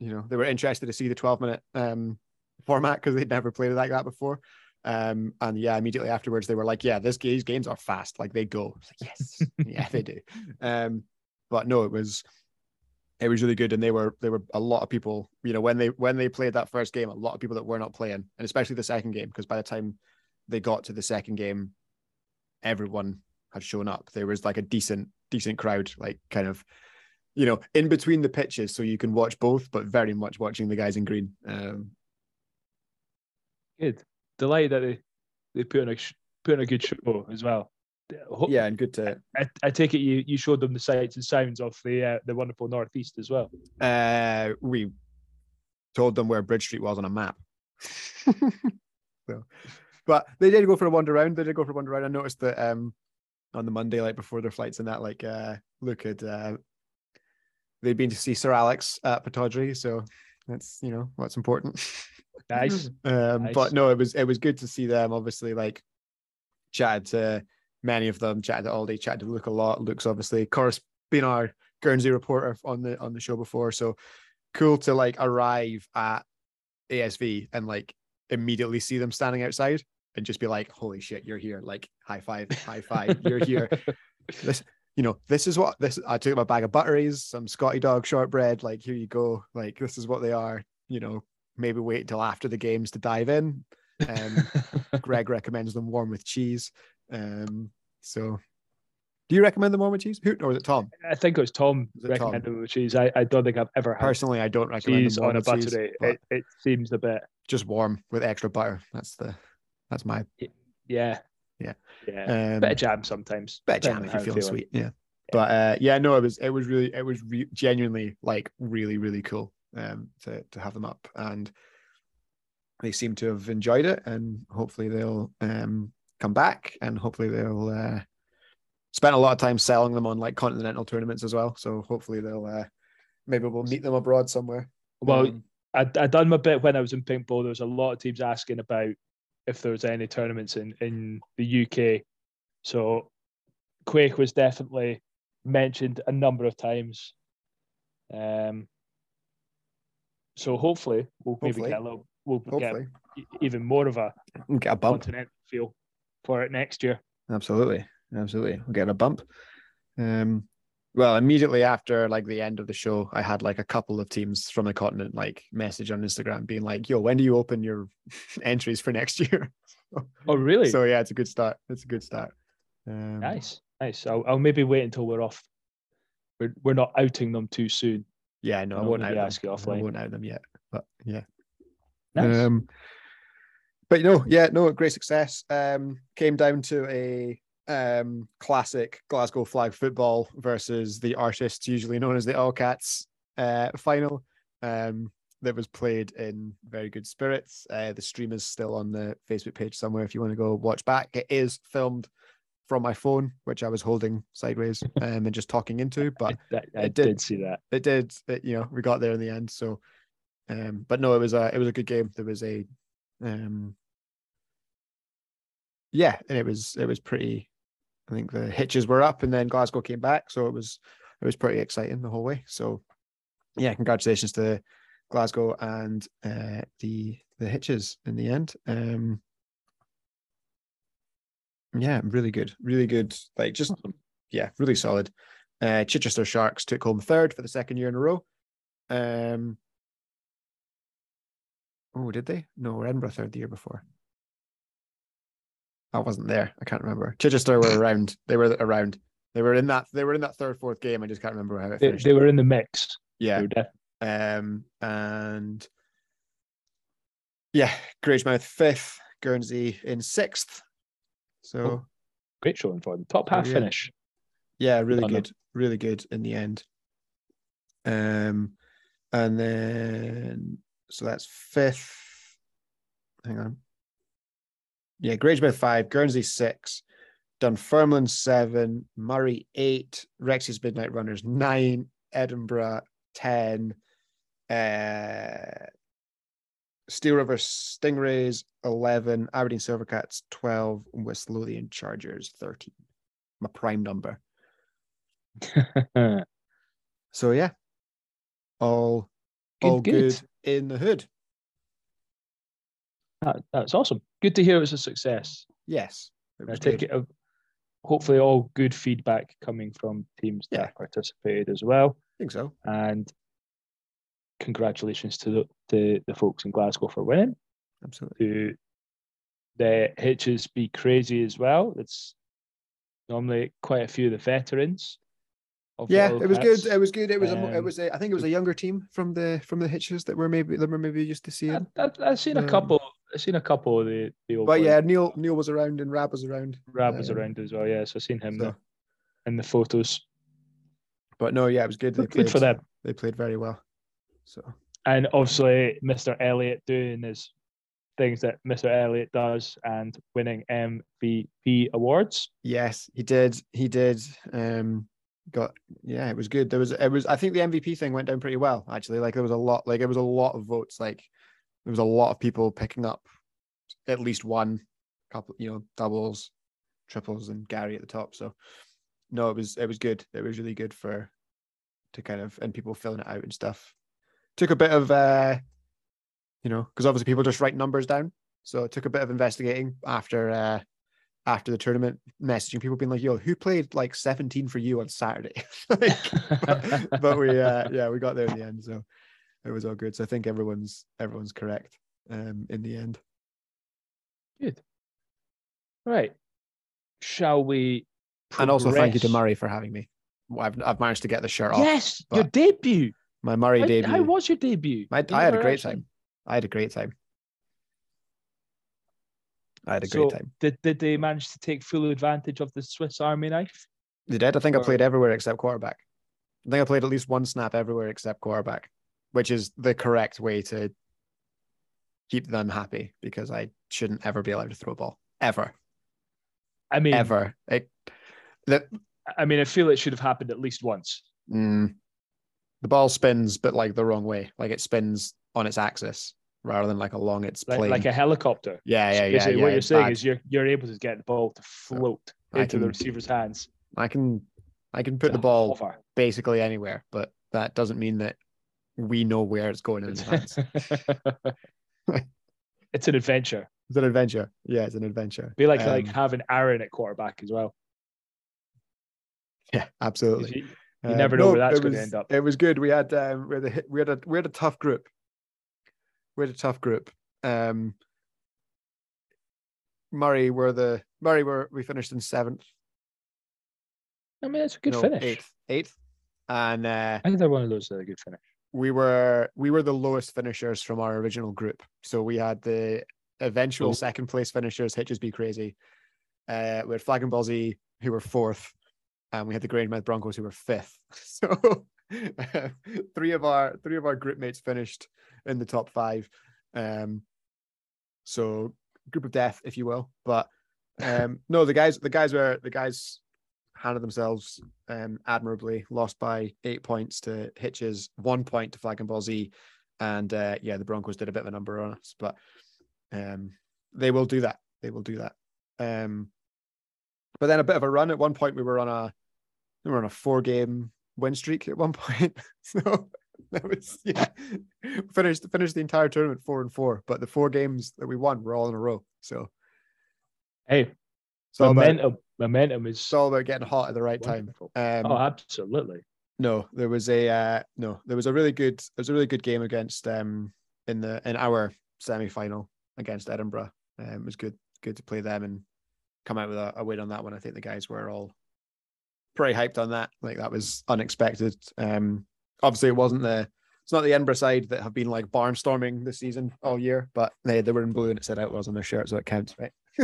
Speaker 4: you know, they were interested to see the twelve minute um format because they'd never played it like that before. Um, and yeah, immediately afterwards they were like, yeah, this these games are fast, like they go. Like, yes, [laughs] yeah, they do. Um, but no, it was it was really good, and they were they were a lot of people. You know, when they when they played that first game, a lot of people that were not playing, and especially the second game, because by the time they got to the second game, everyone had shown up. There was like a decent decent crowd, like kind of, you know, in between the pitches, so you can watch both, but very much watching the guys in green. Um,
Speaker 5: Good. Delighted that they they put on a put on a good show as well.
Speaker 4: Yeah, and good to
Speaker 5: I, I take it you you showed them the sights and sounds of the uh, the wonderful northeast as well.
Speaker 4: uh we told them where Bridge Street was on a map. [laughs] so but they did go for a wander around. They did go for a wander around. I noticed that um on the Monday, like before their flights and that, like uh look at uh they'd been to see Sir Alex at Pittodrie, so that's you know what's important.
Speaker 5: Nice. [laughs]
Speaker 4: um
Speaker 5: Nice.
Speaker 4: but no, it was it was good to see them obviously like chatted to many of them, chatted to Aldi, chatted to Luke a lot. Luke's obviously of course been our Guernsey reporter on the on the show before. So cool to like arrive at ASV and like immediately see them standing outside and just be like, holy shit, you're here. Like high five, high five, you're here. [laughs] This, you know, this is what this I took my bag of butteries, some Scotty dog shortbread. Like, here you go. Like, this is what they are, you know, maybe wait until after the games to dive in. Um, [laughs] Greg recommends them warm with cheese. Um, so do you recommend them warm with cheese? Who or was it Tom?
Speaker 5: I think it was Tom
Speaker 4: Was it Tom?
Speaker 5: recommended with cheese. I, I don't think I've ever had
Speaker 4: Personally, I don't recommend
Speaker 5: cheese on a
Speaker 4: with cheese,
Speaker 5: buttery. It, it seems a bit
Speaker 4: just warm with extra butter. That's the that's my
Speaker 5: yeah
Speaker 4: Yeah.
Speaker 5: yeah.
Speaker 4: um,
Speaker 5: bit of jam sometimes.
Speaker 4: bit of jam if you're
Speaker 5: how I'm
Speaker 4: feeling sweet. Yeah. But uh, yeah, no, it was it was really it was re- genuinely like really really cool um to to have them up and they seem to have enjoyed it and hopefully they'll um come back and hopefully they'll uh spend a lot of time selling them on like continental tournaments as well. So hopefully they'll uh maybe we'll meet them abroad somewhere.
Speaker 5: Well,
Speaker 4: Um,
Speaker 5: I I done my bit when I was in Pink Bowl. There was a lot of teams asking about if there was any tournaments in in the UK. So Quaich was definitely mentioned a number of times. Um. So hopefully we'll maybe get a little. We'll
Speaker 4: hopefully
Speaker 5: get even more of a
Speaker 4: we'll get a bump.
Speaker 5: continental feel for it next year.
Speaker 4: Absolutely, absolutely. We'll get a bump. Um, well, immediately after like the end of the show, I had like a couple of teams from the continent like message on Instagram being like, "Yo, when do you open your [laughs] entries for next year?" [laughs]
Speaker 5: Oh, really?
Speaker 4: so yeah, it's a good start. It's a good start. Um,
Speaker 5: nice, nice. I'll, I'll maybe wait until we're off. We're, we're not outing them too soon.
Speaker 4: Yeah, no, I won't out
Speaker 5: ask
Speaker 4: them.
Speaker 5: you
Speaker 4: I
Speaker 5: offline.
Speaker 4: won't out them yet, but yeah.
Speaker 5: Nice.
Speaker 4: Um, but you know yeah, no, great success. Um, came down to a um classic Glasgow flag football versus the artists, usually known as the All Cats, uh, final. Um, that was played in very good spirits. Uh, the stream is still on the Facebook page somewhere if you want to go watch back. It is filmed from my phone, which I was holding sideways um, and just talking into, [laughs] but
Speaker 5: I, I, I did.
Speaker 4: did.
Speaker 5: see that.
Speaker 4: it did it, you know we got there in the end so um but no it was a it was a good game there was a um yeah and it was it was pretty i think the hitches were up and then glasgow came back so it was it was pretty exciting the whole way so yeah congratulations to glasgow and uh the the hitches in the end um yeah really good really good like just yeah really solid uh, Chichester Sharks took home third for the second year in a row. Um, oh, did they? No, Edinburgh third the year before. I wasn't there. I can't remember. Chichester were [laughs] around. They were around. They were in that. They were in that third, fourth game. I just can't remember how it
Speaker 5: They,
Speaker 4: finished.
Speaker 5: they were in the mix. They
Speaker 4: yeah. Um, and yeah, Grangemouth fifth, Guernsey in sixth. So
Speaker 5: Oh, great showing for them. Top half
Speaker 4: yeah.
Speaker 5: finish.
Speaker 4: yeah, really
Speaker 5: them.
Speaker 4: good, really good in the end. Um, and then so that's fifth. Hang on. Yeah, Grangemouth five, Guernsey six, Dunfermline seven, Murray eight, Rex's Midnight Runners nine, Edinburgh ten, uh, Steel River Stingrays eleven, Aberdeen Silvercats twelve, West Lothian Chargers thirteen. My prime number. [laughs] So yeah, all all
Speaker 5: good.
Speaker 4: good. in the hood.
Speaker 5: That, that's awesome. Good to hear it was a success.
Speaker 4: Yes,
Speaker 5: I take
Speaker 4: good.
Speaker 5: it. uh, Hopefully, all good feedback coming from teams
Speaker 4: Yeah.
Speaker 5: that participated as well.
Speaker 4: I think so.
Speaker 5: And congratulations to the, the, the folks in Glasgow for winning.
Speaker 4: Absolutely.
Speaker 5: To the hitches be crazy as well. It's normally quite a few of the veterans.
Speaker 4: Yeah, it was
Speaker 5: Cats.
Speaker 4: good. It was good. It was a, it
Speaker 5: Um,
Speaker 4: was a, I think it was a younger team from the from the hitches that were maybe that were maybe used to seeing.
Speaker 5: I, I, I've seen a
Speaker 4: Um,
Speaker 5: couple. I've seen a couple of the the old.
Speaker 4: But
Speaker 5: boys.
Speaker 4: yeah, Neil Neil was around and Rab was around.
Speaker 5: Rab was
Speaker 4: um,
Speaker 5: around as well. Yeah, so I've seen him
Speaker 4: so-
Speaker 5: in the photos.
Speaker 4: But no, yeah, it was good. They
Speaker 5: Good
Speaker 4: played,
Speaker 5: for them.
Speaker 4: They played very well. So
Speaker 5: And obviously, Mr. Elliot doing his things that Mr. Elliot does and winning MVP awards.
Speaker 4: yes, he did. He did. Um, got yeah, it was good. There was it was. I think the MVP thing went down pretty well actually. Like there was a lot. Like it was a lot of votes. Like there was a lot of people picking up at least one couple. You know, doubles, triples, and Gary at the top. So no, it was it was good. It was really good for to kind of and people filling it out and stuff. Took a bit of uh, you know, because obviously people just write numbers down. So it took a bit of investigating after uh after the tournament, messaging people being like, "Yo, who played like 17 for you on Saturday?" [laughs] Like, but, but we uh [laughs] yeah we got there in the end, so it was all good. So I think everyone's everyone's correct um in the end.
Speaker 5: Good. Right. Shall we?
Speaker 4: And also thank you to? Murray for having me. I've I've managed to get the shirt off.
Speaker 5: Yes, your debut.
Speaker 4: My Murray
Speaker 5: How,
Speaker 4: debut.
Speaker 5: how was your debut?
Speaker 4: I,
Speaker 5: You
Speaker 4: I had a great
Speaker 5: actually-
Speaker 4: time. I had a great time. I had a
Speaker 5: So
Speaker 4: great time.
Speaker 5: did did they manage to take full advantage of the Swiss Army knife?
Speaker 4: They did. I think I played everywhere except quarterback. I think I played at least one snap everywhere except quarterback, which is the correct way to keep them happy because I shouldn't ever be allowed to throw a ball ever,
Speaker 5: I mean,
Speaker 4: ever. It, the
Speaker 5: I mean, I feel it should have happened at least once.
Speaker 4: mm, the ball spins, but like the wrong way. Like it spins on its axis rather than like along its
Speaker 5: Like,
Speaker 4: plane.
Speaker 5: like a helicopter.
Speaker 4: yeah, yeah, yeah.
Speaker 5: Basically,
Speaker 4: yeah
Speaker 5: what you're saying
Speaker 4: bad.
Speaker 5: is you're you're able to get the ball to float
Speaker 4: I
Speaker 5: into the receiver's hands.
Speaker 4: I can, I can put the ball basically anywhere, but that doesn't mean that we know where it's going in his hands. [laughs]
Speaker 5: it's an adventure.
Speaker 4: It's an adventure. Yeah, it's an adventure.
Speaker 5: Be like like
Speaker 4: Um,
Speaker 5: having Aaron at quarterback as well.
Speaker 4: Yeah, absolutely.
Speaker 5: You, you never know where that's
Speaker 4: it
Speaker 5: gonna
Speaker 4: was-
Speaker 5: end up.
Speaker 4: It was good. We had um, we had a we had a we had a tough group. We had a tough group. Um, Murray were the Murray were we finished in seventh.
Speaker 5: I mean, it's a good
Speaker 4: no,
Speaker 5: finish.
Speaker 4: Eighth, eighth, and uh,
Speaker 5: I think they're one of those a good finish.
Speaker 4: we were we were the lowest finishers from our original group. So we had the eventual second place finishers, Hitches Be Crazy. Uh, we had Flag and Ballsy, who were fourth, and we had the Grangemouth Broncos, who were fifth. [laughs] So [laughs] three of our three of our group mates finished in the top five. Um, so group of death, if you will. But um, no, the guys the guys were the guys handled themselves um, admirably. Lost by eight points to Hitches, one point to Flag and Ball Z, and uh, yeah, the Broncos did a bit of a number on us, but um, they will do that. They will do that. Um, but then a bit of a run. At one point, we were on a we were on a four game win streak at one [laughs] point. so that was yeah. Finished finished the entire tournament four and four, but the four games that we won were all in a row. So
Speaker 5: Hey,
Speaker 4: so all about,
Speaker 5: momentum, momentum is
Speaker 4: it's all about getting hot at the right time. Um,
Speaker 5: oh, absolutely.
Speaker 4: no, there was a uh, no, there was a really good there was a really good game against um in the in our semi final against Edinburgh. Um, it was good good to play them and come out with a, a win on that one. I think the guys were all pretty hyped on that. Like that was unexpected. Um, obviously it wasn't the it's not the Edinburgh side that have been like barnstorming this season all year, but they they were in blue and it said Outlaws on their shirt, so it counts, right? [laughs]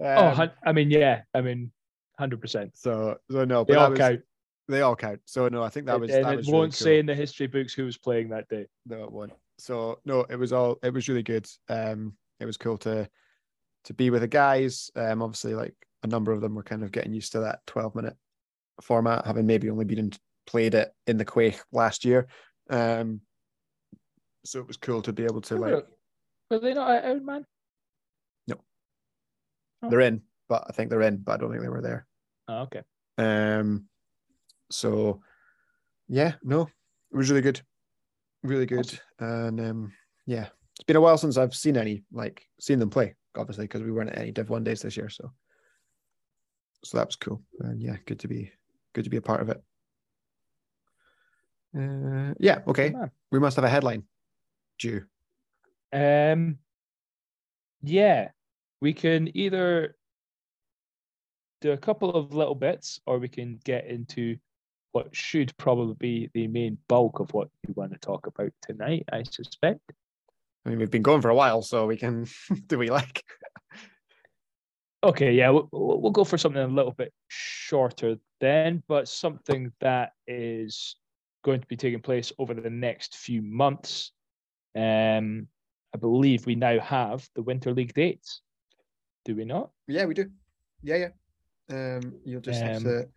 Speaker 5: oh,
Speaker 4: Um,
Speaker 5: hun- I mean, yeah. I mean, hundred percent.
Speaker 4: so so no,
Speaker 5: They all
Speaker 4: was,
Speaker 5: count.
Speaker 4: they all count. So no, I think that was
Speaker 5: and
Speaker 4: that
Speaker 5: it
Speaker 4: was
Speaker 5: won't
Speaker 4: really
Speaker 5: say in the history books who was playing that day.
Speaker 4: No, it won't. So no, it was all it was really good. Um, it was cool to to be with the guys. Um, obviously, like a number of them were kind of getting used to that twelve minute format, having maybe only been played it in the Quaich last year. Um, so it was cool to be able to like
Speaker 5: Were they not out, man? No.
Speaker 4: They're in, but I think they're in, but I don't think they were there.
Speaker 5: Oh, okay.
Speaker 4: Um, so yeah, no, it was really good, really good, and um, yeah, it's been a while since I've seen any like seen them play, obviously because we weren't at any Div One days this year, so so that was cool, and yeah, good to be good to be a part of it. Uh, yeah, okay. We must have a headline due.
Speaker 5: Um, yeah, we can either do a couple of little bits, or we can get into what should probably be the main bulk of what we want to talk about tonight. I suspect.
Speaker 4: I mean, we've been going for a while, so we can. [laughs] do we like?
Speaker 5: Okay, yeah, we'll we'll go for something a little bit shorter then, but something that is going to be taking place over the next few months. Um, I believe we now have the Winter League dates. Do we not?
Speaker 4: Yeah, we do. Yeah, yeah. Um, you'll just have
Speaker 5: Um,
Speaker 4: to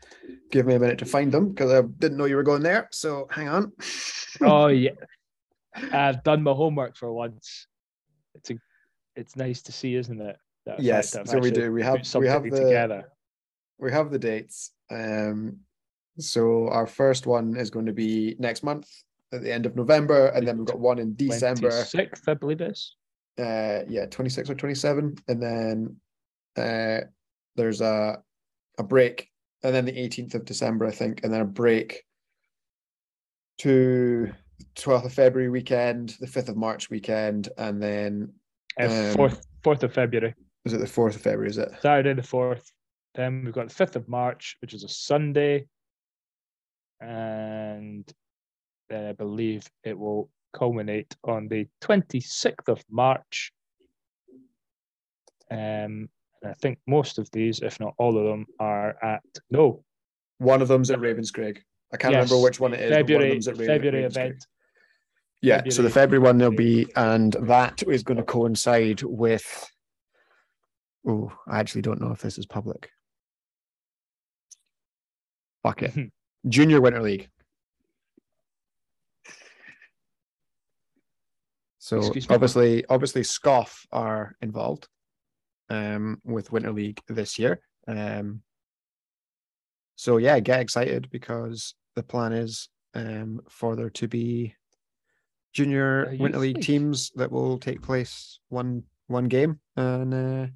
Speaker 4: give me a minute to find them because I didn't know you were going there. So hang on.
Speaker 5: oh [laughs] yeah, I've done my homework for once. It's a, it's nice to see, isn't it? that
Speaker 4: yes, so we do. We have we have the
Speaker 5: together.
Speaker 4: we have the dates. Um, so our first one is going to be next month at the end of November, and then we've got one in December.
Speaker 5: sixth, I believe it is.
Speaker 4: uh yeah 26 or 27 and then uh there's a a break and then the 18th of december i think and then a break to 12th of february weekend the 5th of march weekend and then
Speaker 5: Uh,
Speaker 4: Um,
Speaker 5: fourth, fourth of February,
Speaker 4: is it the 4th of february is it
Speaker 5: Saturday the fourth. Then we've got the fifth of March, which is a Sunday, and then I believe it will culminate on the twenty sixth of March. Um, and I think most of these, if not all of them, are at no
Speaker 4: one of them's at ravenscraig i can't remember which one it is but one of
Speaker 5: February
Speaker 4: Raven-
Speaker 5: February event.
Speaker 4: yeah so the
Speaker 5: February.
Speaker 4: february one there'll be and that is going to coincide with oh i actually don't know if this is public fuck it [laughs] Junior Winter League. So
Speaker 5: Excuse me?
Speaker 4: obviously, obviously, Scoff are involved um, with Winter League this year. Um, so yeah, get excited because the plan is um, for there to be junior Winter League
Speaker 5: league.
Speaker 4: teams that will take place one one game and uh,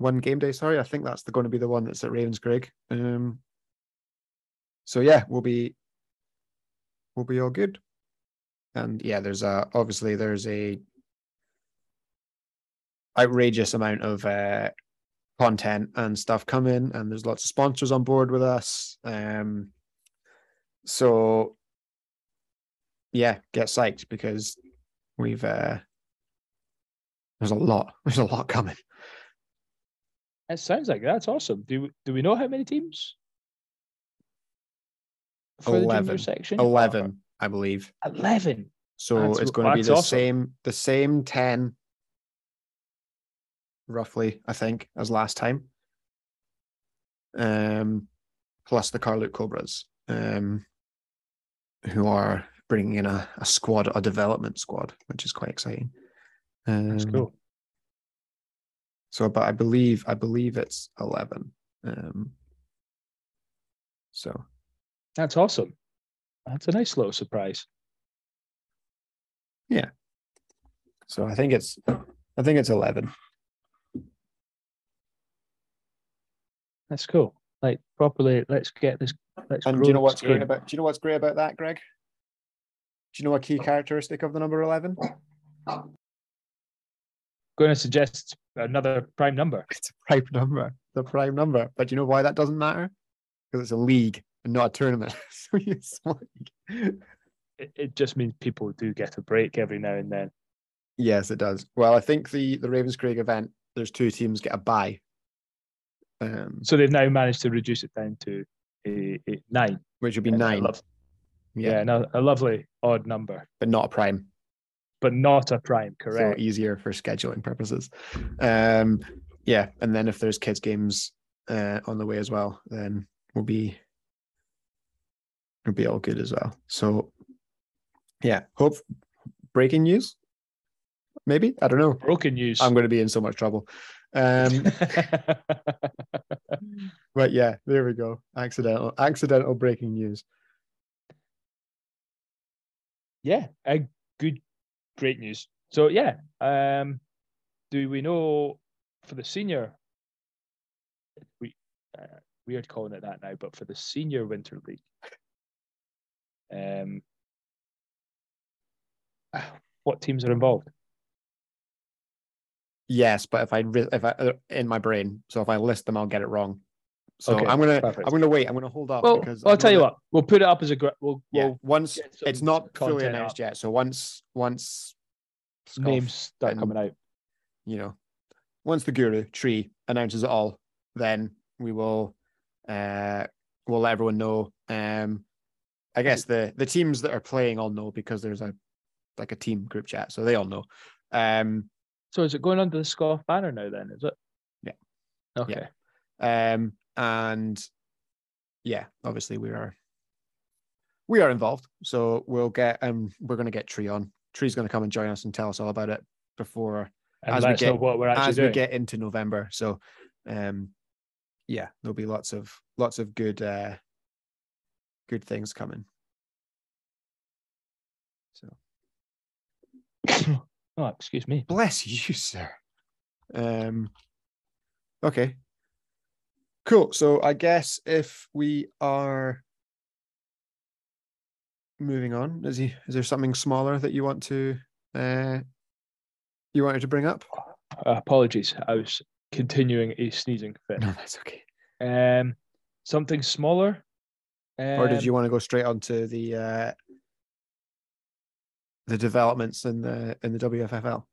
Speaker 4: one game day. Sorry, I think that's the, going to be the one that's at Ravenscraig. Um, so yeah, we'll be we'll be all good. And yeah, there's a obviously there's a outrageous amount of uh content and stuff coming and there's lots of sponsors on board with us. Um so yeah, get psyched because we've uh there's a lot [laughs] there's a lot coming.
Speaker 5: It sounds like that's awesome. Do we- do we know how many teams? For the
Speaker 4: 11.
Speaker 5: junior section?
Speaker 4: 11, I believe.
Speaker 5: Eleven.
Speaker 4: So
Speaker 5: That's-
Speaker 4: it's going to be the
Speaker 5: awesome.
Speaker 4: same, the same ten, roughly, I think, as last time. Um, plus the Carluke Cobras, um, who are bringing in a, a squad, a development squad, which is quite exciting. Um,
Speaker 5: That's cool.
Speaker 4: So, but I believe, I believe it's eleven. Um, so
Speaker 5: That's awesome. That's a nice little surprise. Yeah.
Speaker 4: So I think it's I think it's eleven.
Speaker 5: That's cool. Like properly, let's get this. Let's
Speaker 4: And do you know what's great
Speaker 5: game.
Speaker 4: about do you know what's great about that, Greg? Do you know a key characteristic of the number eleven?
Speaker 5: Going to suggest another prime number.
Speaker 4: It's a prime number. The prime number. But do you know why that doesn't matter? Because it's a league and not a tournament. [laughs] so small league.
Speaker 5: It, it just means people do get a break every now and then.
Speaker 4: Yes, it does. Well, I think the the Ravenscraig event, there's two teams get a bye. Um,
Speaker 5: So they've now managed to reduce it down to a, a nine.
Speaker 4: which would be nine. yeah,
Speaker 5: yeah, no, a lovely odd number,
Speaker 4: but not a prime.
Speaker 5: But not a prime. Correct.
Speaker 4: So easier for scheduling purposes. Um, yeah, and then if there's kids games uh, on the way as well, then we'll be we'll be all good as well. So yeah, hope breaking news. Maybe I don't know.
Speaker 5: Broken news.
Speaker 4: I'm going to be in so much trouble. Um, [laughs] but yeah, there we go. Accidental, accidental breaking news.
Speaker 5: yeah, a good, great news. So yeah, um, do we know for the senior? We uh, weird calling it that now, but for the senior winter league, Um, what teams are involved?
Speaker 4: Yes, but if I if I uh, in my brain, so if I list them, I'll get it wrong. So
Speaker 5: Okay,
Speaker 4: I'm gonna
Speaker 5: perfect.
Speaker 4: I'm gonna wait. I'm gonna hold up
Speaker 5: Well,
Speaker 4: because I
Speaker 5: I'll
Speaker 4: know
Speaker 5: tell you what. We'll put it up as a gra- we'll, we'll
Speaker 4: once it's not fully announced
Speaker 5: up.
Speaker 4: yet. So once once Scoff,
Speaker 5: names start
Speaker 4: and-
Speaker 5: coming out.
Speaker 4: you know, once the guru tree announces it all, then we will uh we'll let everyone know. Um I guess the the teams that are playing all know because there's a like a team group chat, so they all know. Um
Speaker 5: So is it going under the Scoff banner now? Then is it?
Speaker 4: Yeah.
Speaker 5: Okay.
Speaker 4: um and yeah, obviously we are we are involved. So we'll get um we're gonna get Tree on. Tree's gonna come and join us and tell us all about it before
Speaker 5: And
Speaker 4: As we get-
Speaker 5: what we're actually
Speaker 4: as
Speaker 5: doing.
Speaker 4: we get into November. So um yeah, there'll be lots of lots of good uh good things coming. So [coughs]
Speaker 5: oh, excuse me.
Speaker 4: bless you, [laughs] sir. Um okay. Cool. So I guess if we are moving on, is he is there something smaller that you want to uh you wanted to bring up?
Speaker 5: Uh, apologies. I was continuing a sneezing fit.
Speaker 4: No, that's okay.
Speaker 5: Um, something smaller.
Speaker 4: or did
Speaker 5: Um,
Speaker 4: you want to go straight on to the uh the developments in the in the WFFL?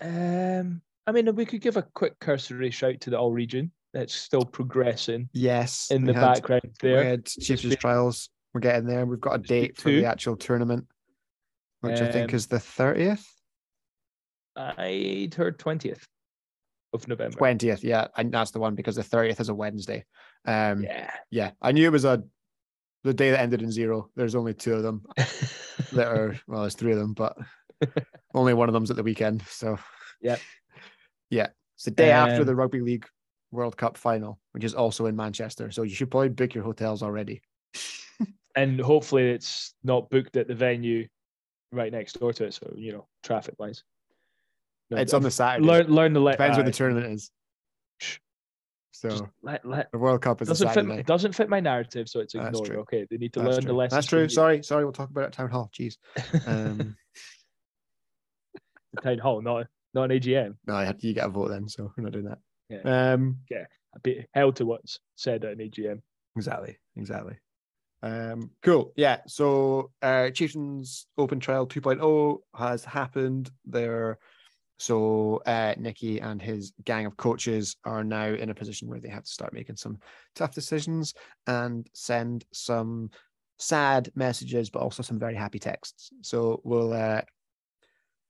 Speaker 5: Um, I mean, we could give a quick cursory shout to the all region. That's still progressing
Speaker 4: Yes.
Speaker 5: in the
Speaker 4: had-
Speaker 5: background
Speaker 4: We had Chiefs trials. We're getting there. We've got a date for the actual tournament, which I think
Speaker 5: Um,
Speaker 4: is the thirtieth.
Speaker 5: I heard twentieth of November.
Speaker 4: Twentieth, yeah, and that's the one because the thirtieth is a Wednesday. Um, yeah.
Speaker 5: Yeah.
Speaker 4: I knew it was a the day that ended in zero. There's only two of them [laughs] that are well, there's three of them, but [laughs] only one of them's at the weekend. So
Speaker 5: yeah,
Speaker 4: yeah, it's the day after
Speaker 5: Um,
Speaker 4: the Rugby League World Cup final, which is also in Manchester. So you should probably book your hotels already. [laughs]
Speaker 5: and hopefully it's not booked at the venue right next door to it. So you know, traffic wise. No,
Speaker 4: it's on the Saturday.
Speaker 5: learn learn the le-
Speaker 4: Depends where the tournament is. So
Speaker 5: just let, let,
Speaker 4: the World Cup is
Speaker 5: doesn't fit
Speaker 4: Saturday.
Speaker 5: it doesn't fit my narrative, so it's ignored.
Speaker 4: true.
Speaker 5: Okay, they need to
Speaker 4: That's
Speaker 5: learn the lesson.
Speaker 4: That's true. Sorry, sorry. We'll talk about it at town hall. Jeez. Um, [laughs]
Speaker 5: the town hall, not not an AGM.
Speaker 4: no, I had you get a vote then, so we're not doing that.
Speaker 5: Yeah.
Speaker 4: Um,
Speaker 5: I'd be held to what's said at an AGM.
Speaker 4: exactly, exactly. Um, cool. Yeah. So, uh, Chieftains Open Trial 2.0 has happened. There, so uh, Nicky and his gang of coaches are now in a position where they have to start making some tough decisions and send some sad messages, but also some very happy texts. So we'll uh,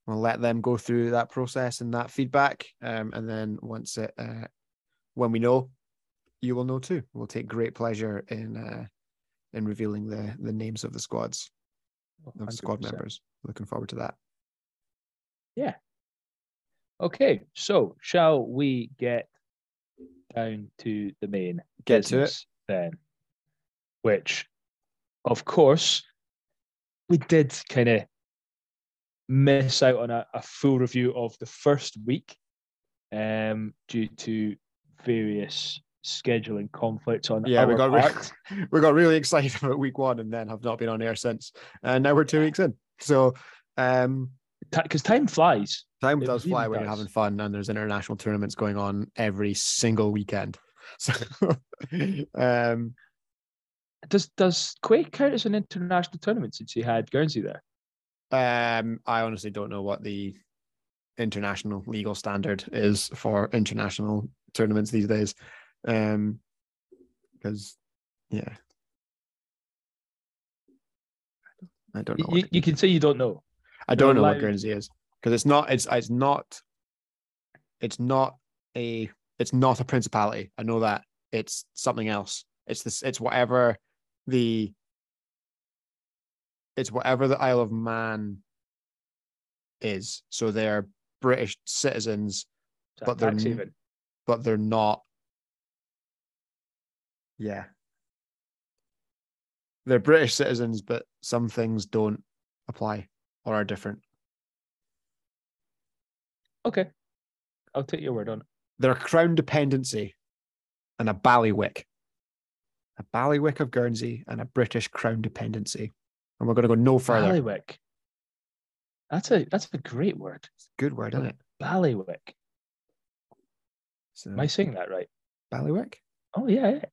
Speaker 4: we'll let them go through that process and that feedback, um, and then once it uh, when we know, you will know too. We'll take great pleasure in uh, in revealing the the names of the squads of the squad
Speaker 5: 100%.
Speaker 4: members. Looking forward to that. Yeah.
Speaker 5: Okay, so shall we get down to the main
Speaker 4: Get to it.
Speaker 5: then? Which, of course, we did kind of miss out on a, a full review of the first week um, due to various scheduling conflicts on
Speaker 4: Yeah, we got re- [laughs] we got really excited [laughs] about week one and then have not been on air since. And now we're two weeks in. So um
Speaker 5: because time flies.
Speaker 4: time
Speaker 5: It
Speaker 4: does fly
Speaker 5: really
Speaker 4: when you're having fun and there's international tournaments going on every single weekend. [laughs] So um
Speaker 5: Does does Quaich count as an international tournament since you had Guernsey there?
Speaker 4: Um I honestly don't know what the international legal standard is for international tournaments these days. Um because yeah. I don't know.
Speaker 5: You, you can say you don't know.
Speaker 4: I don't know what Guernsey is because it's not. It's it's not. It's not a. It's not a principality. I know that it's something else. It's this. It's whatever the. It's whatever the Isle of Man. Is so they're British citizens, But they're
Speaker 5: tax
Speaker 4: n-
Speaker 5: haven?
Speaker 4: but they're not. Yeah. They're British citizens, but some things don't apply or are different.
Speaker 5: Okay, I'll take your word on it.
Speaker 4: They're a crown dependency and a ballywick. A ballywick of Guernsey and a British crown dependency. And we're going to go no further.
Speaker 5: Ballywick. That's a that's a great word.
Speaker 4: It's a good word, isn't it?
Speaker 5: Ballywick.
Speaker 4: So,
Speaker 5: Am I saying that right?
Speaker 4: Ballywick?
Speaker 5: Oh yeah, yeah.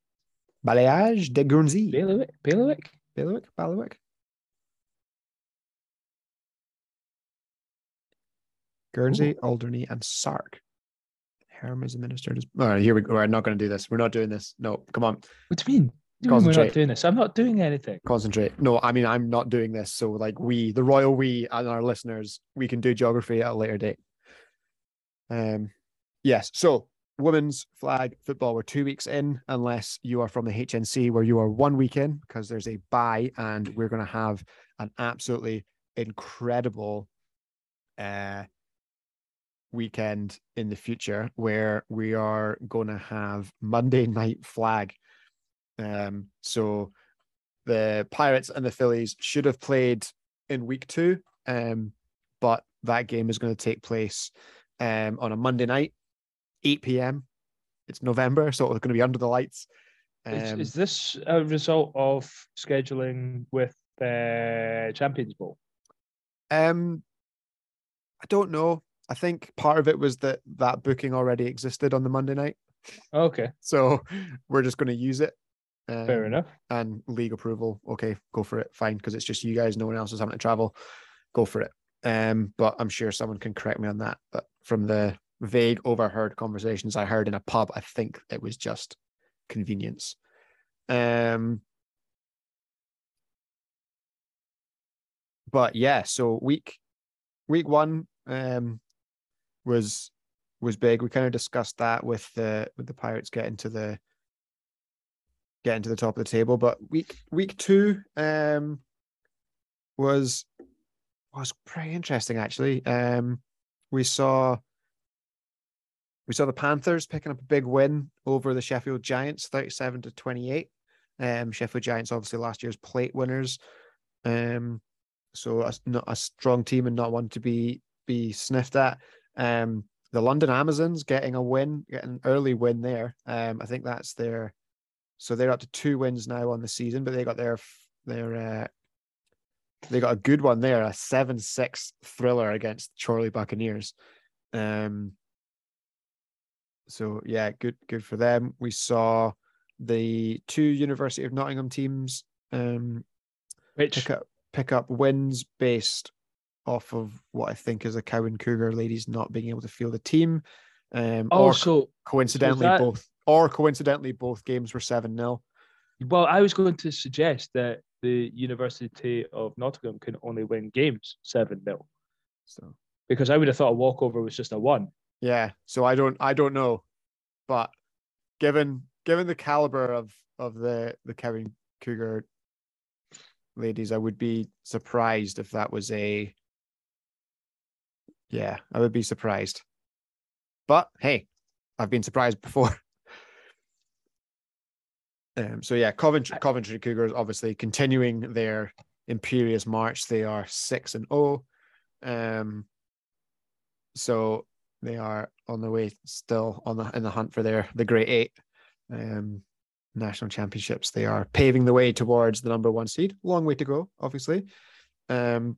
Speaker 4: Balayage de Guernsey.
Speaker 5: Bailiwick. Bailiwick.
Speaker 4: Bailiwick? Ballywick? Guernsey, Alderney, and Sark. Herm is administered. All right, here we go. We're not going to do this. We're not doing this. No, come on.
Speaker 5: What do you mean? What do you mean we're not doing this? I'm not doing anything.
Speaker 4: Concentrate. No, I mean, I'm not doing this. So, like, we, the royal we, and our listeners, we can do geography at a later date. Um, yes. So, women's flag football, we're two weeks in, unless you are from the HNC, where you are one week in, because there's a bye, and we're going to have an absolutely incredible uh, weekend in the future where we are going to have Monday night flag. Um, so the Pirates and the Phillies should have played in week two, um, but that game is going to take place um, on a Monday night, 8 p.m. It's November, so it's going to be under the lights.
Speaker 5: Is,
Speaker 4: Um,
Speaker 5: is this a result of scheduling with the Champions Bowl?
Speaker 4: Um, I don't know. I think part of it was that that booking already existed on the Monday night,
Speaker 5: Okay,
Speaker 4: so we're just going to use it. Um,
Speaker 5: fair enough.
Speaker 4: And league approval, okay, go for it, fine, because it's just you guys. No one else is having to travel. Go for it. Um, but I'm sure someone can correct me on that. But from the vague overheard conversations I heard in a pub, I think it was just convenience. Um, but yeah, so week week one um was was big. We kind of discussed that with the with the Pirates getting to the getting to the top of the table. But week week two um was was pretty interesting actually. Um we saw we saw the Panthers picking up a big win over the Sheffield Giants, 37 to 28. Um Sheffield Giants obviously last year's plate winners. Um so a, not a strong team and not one to be be sniffed at. Um, the London Amazons getting a win, getting an early win there. Um, I think that's their, so they're up to two wins now on the season, but they got their their uh, they got a good one there, a seven six thriller against Chorley Buccaneers. Um, so yeah, good good for them. We saw the two University of Nottingham teams um
Speaker 5: Which
Speaker 4: pick up pick up wins based off of what I think is a Cowan Cougar ladies not being able to field a team. Um,
Speaker 5: also,
Speaker 4: coincidentally
Speaker 5: that-
Speaker 4: both or coincidentally both games were seven 0
Speaker 5: well, I was going to suggest that the University of Nottingham can only win games seven 0
Speaker 4: So
Speaker 5: because I would have thought a walkover was just a one.
Speaker 4: yeah, so I don't I don't know, but given given the caliber of of the the Cowan Cougar ladies, I would be surprised if that was a yeah, I would be surprised. But hey, I've been surprised before. [laughs] Um, so yeah, Coventry, Coventry Cougars obviously continuing their imperious march. They are six and oh. Um, so they are on the way still on the in the hunt for their the Great Eight um, national championships. They are paving the way towards the number one seed. Long way to go, obviously. Um,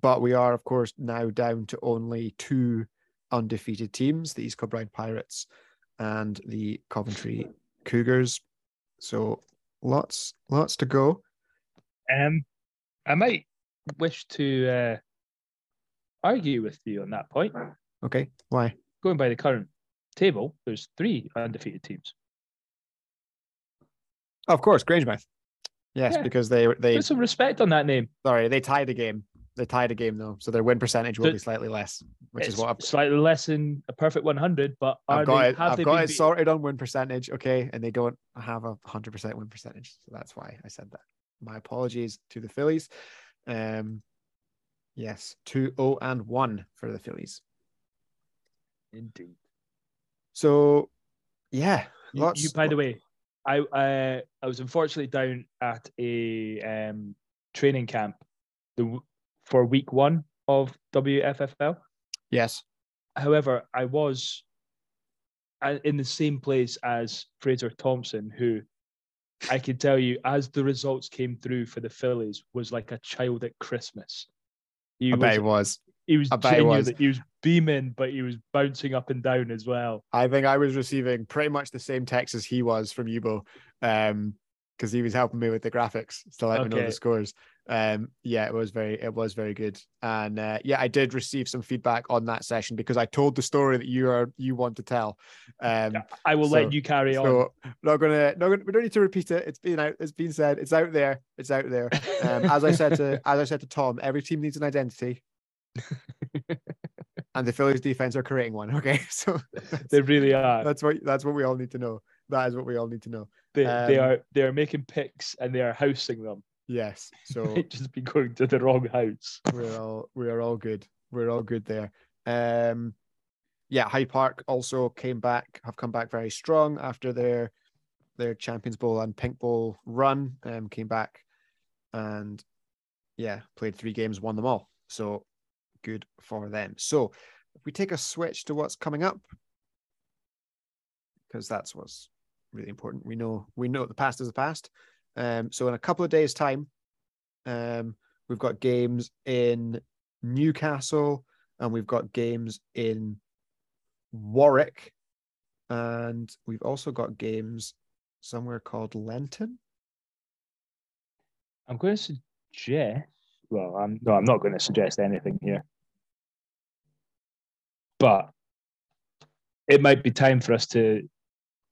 Speaker 4: but we are, of course, now down to only two undefeated teams: the East Kilbride Pirates and the Coventry Cougars. So lots, lots to go.
Speaker 5: Um, I might wish to uh, argue with you on that point.
Speaker 4: Okay, why?
Speaker 5: Going by the current table, there's three undefeated teams.
Speaker 4: Of course, Grangemouth. Yes,
Speaker 5: Yeah.
Speaker 4: because they they
Speaker 5: Put some respect on that name.
Speaker 4: sorry they tied the game. They tied a game though, so their win percentage will
Speaker 5: So-
Speaker 4: be slightly less, which is what I've,
Speaker 5: slightly less than a perfect 100, but are
Speaker 4: I've got
Speaker 5: they,
Speaker 4: it.
Speaker 5: have
Speaker 4: I've
Speaker 5: they
Speaker 4: got it
Speaker 5: beat-
Speaker 4: sorted on win percentage. Okay, and they don't have a hundred percent win percentage, so that's why I said that. My apologies to the Phillies. Um, yes, two zero and one for the Phillies.
Speaker 5: Indeed.
Speaker 4: So, yeah,
Speaker 5: You,
Speaker 4: lots.
Speaker 5: you, by the way, I uh, I was unfortunately down at a um, training camp the w- for week one of WFFL.
Speaker 4: yes,
Speaker 5: However, I was uh, in the same place as Fraser Thompson, who I can tell you, as the results came through for the Phillies, was like a child at Christmas. He
Speaker 4: I
Speaker 5: was,
Speaker 4: bet he was.
Speaker 5: he was
Speaker 4: I bet he was.
Speaker 5: he was beaming, but he was bouncing up and down as well.
Speaker 4: I think I was receiving pretty much the same text as he was from Yubo, um, because he was helping me with the graphics to let me know the scores. Um, yeah, it was very, it was very good, and uh, yeah, I did receive some feedback on that session because I told the story that you are you want to tell. Um,
Speaker 5: I will
Speaker 4: so-
Speaker 5: let you carry on.
Speaker 4: so not gonna, not gonna, we don't need to repeat it. It's been out, it's been said, it's out there, it's out there. Um, as I said to, [laughs] as I said to Tom, every team needs an identity, [laughs] and the Phillies defense are creating one. Okay, [laughs] so
Speaker 5: they really are.
Speaker 4: that's what that's what we all need to know. That is what we all need to know.
Speaker 5: They, they
Speaker 4: um,
Speaker 5: are they are making picks and they are housing them.
Speaker 4: Yes. [laughs] So
Speaker 5: just be going to the wrong house.
Speaker 4: we're all we are all good. We're all good there. Um yeah, Hyde Park also came back, have come back very strong after their their Champions Bowl and Pink Bowl run. Um came back and yeah, played three games, won them all. So good for them. So if we take a switch to what's coming up, because that's what's really important. We know we know the past is the past. Um, so in a couple of days' time, um, we've got games in Newcastle and we've got games in Warwick, and we've also got games somewhere called Lenton.
Speaker 5: I'm going to suggest. Well, I'm no, I'm not going to suggest anything here. But it might be time for us to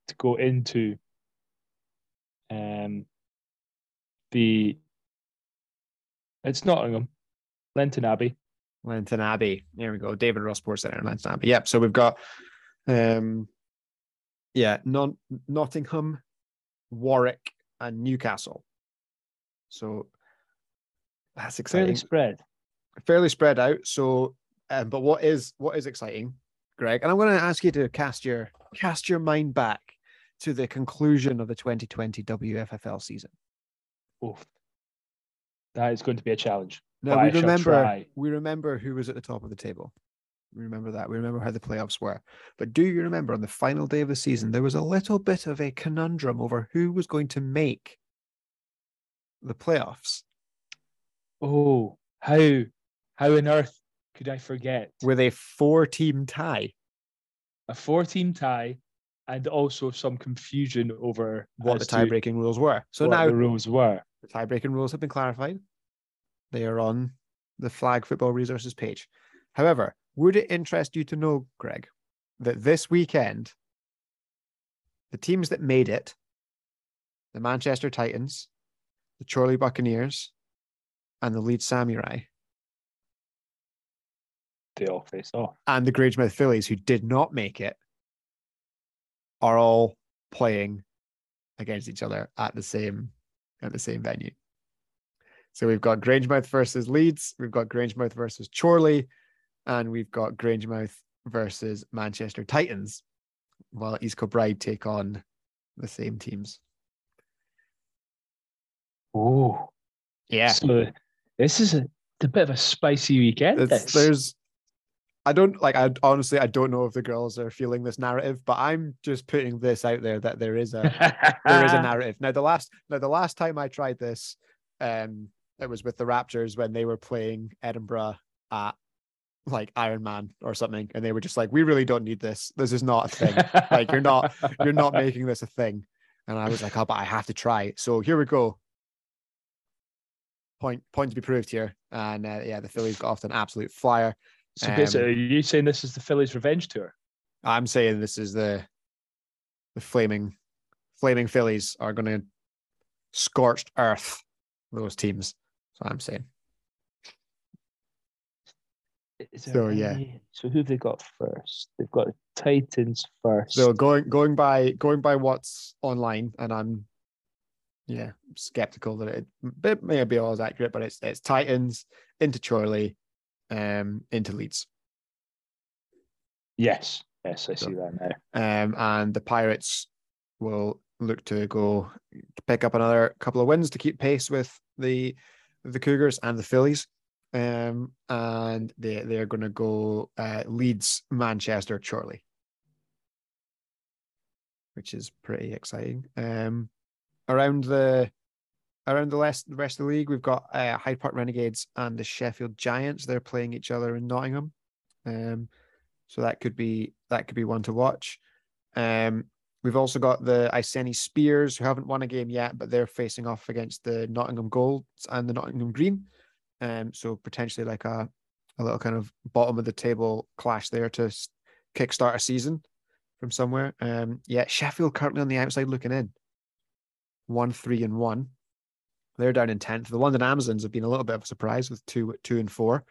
Speaker 5: to go into um the it's Nottingham, Lenton Abbey.
Speaker 4: Lenton Abbey. There we go. David Ross Sports Centre, Lenton Abbey. Yep. So we've got, um, yeah, non- Nottingham, Warwick, and Newcastle. So that's exciting.
Speaker 5: Fairly spread.
Speaker 4: fairly spread out. So, um, but what is what is exciting, Greg? And I'm going to ask you to cast your cast your mind back to the conclusion of the 2020 WFFL season.
Speaker 5: Oof. That is going to be a challenge. But
Speaker 4: we
Speaker 5: I
Speaker 4: remember we remember who was at the top of the table. We remember that. We remember how the playoffs were. But do you remember on the final day of the season there was a little bit of a conundrum over who was going to make the playoffs
Speaker 5: Oh, how how on earth could I forget
Speaker 4: with a four-team tie?
Speaker 5: a four-team tie and also some confusion over
Speaker 4: What the tie-breaking rules were. So
Speaker 5: what
Speaker 4: now
Speaker 5: the rules were.
Speaker 4: The tie-breaking rules have been clarified. They are on the Flag Football Resources page. However, would it interest you to know, Greg, that this weekend, the teams that made it, the Manchester Titans, the Chorley Buccaneers, and the Leeds Samurai,
Speaker 5: They all face off.
Speaker 4: and the Grangemouth Phillies, who did not make it, are all playing against each other at the same at the same venue. So we've got Grangemouth versus Leeds, we've got Grangemouth versus Chorley, and we've got Grangemouth versus Manchester Titans, while East Kilbride take on the same teams.
Speaker 5: Oh,
Speaker 4: Yeah,
Speaker 5: So this is a, a bit of a spicy weekend.
Speaker 4: there's. I don't like. I honestly, I don't know if the girls are feeling this narrative, but I'm just putting this out there that there is a there is a [laughs] narrative. Now the last now the last time I tried this, um, it was with the Raptors when they were playing Edinburgh at like Iron Man or something, and they were just like, "We really don't need this. This is not a thing. Like, you're not- You're not [laughs] making this a thing." And I was like, "Oh, but I have to try." So here we go. Point point to be proved here, and uh, yeah, the Phillies got off to an absolute flyer.
Speaker 5: So basically, um, are you saying this is the Phillies' revenge tour?
Speaker 4: I'm saying this is the the flaming flaming Phillies are going to scorched earth those teams. So I'm saying. So, yeah.
Speaker 5: So who have they got first? They've got Titans first.
Speaker 4: So going going by going by what's online, and I'm yeah skeptical that it, it may be all as accurate, but it's it's Titans into Chorley, um into Leeds,
Speaker 5: yes, yes, I
Speaker 4: So-
Speaker 5: see that now.
Speaker 4: um and the Pirates will look to go pick up another couple of wins to keep pace with the the Cougars and the Phillies. Um, and they they're going to go uh, Leeds, Manchester, Chorley, which is pretty exciting. Um, around the around the rest the rest of the league, we've got uh, Hyde Park Renegades and the Sheffield Giants. They're playing each other in Nottingham, um, so that could be that could be one to watch. Um, we've also got the Iceni Spears, who haven't won a game yet, but they're facing off against the Nottingham Golds and the Nottingham Green. Um, so potentially like a a little kind of bottom of the table clash there to kickstart a season from somewhere. Um, yeah, Sheffield currently on the outside looking in, one three and one. They're down in tenth. The London Amazons have been a little bit of a surprise with two two and four.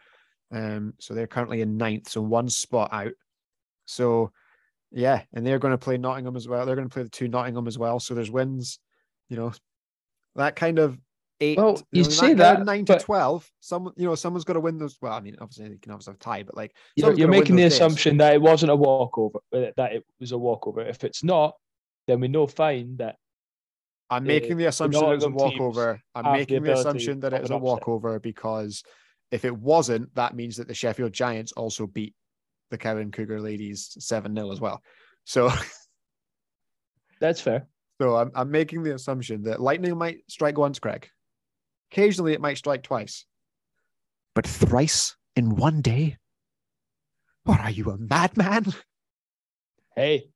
Speaker 4: Um, so they're currently in ninth, so one spot out. So yeah, and they're going to play Nottingham as well. They're going to play the two Nottingham as well. So there's wins, you know, that kind of eight.
Speaker 5: Well, you
Speaker 4: know,
Speaker 5: say
Speaker 4: kind of
Speaker 5: that,
Speaker 4: nine to
Speaker 5: but-
Speaker 4: twelve. Some, you know, someone's got to win those. Well, I mean, obviously they can obviously have a tie, but like
Speaker 5: You're, you're making the assumption that it wasn't a walkover, uh, that it was a walkover. If it's not, then we know fine that
Speaker 4: I'm making the assumption it was a walkover. I'm
Speaker 5: have the
Speaker 4: making the assumption that it was a walkover because if it wasn't, that means that the Sheffield Giants also beat the Kevin Cougar ladies 7 0 as well. So [laughs]
Speaker 5: that's fair.
Speaker 4: so I'm, I'm making the assumption that lightning might strike once, Craig. Occasionally it might strike twice. But thrice in one day? What are you, a madman?
Speaker 5: Hey,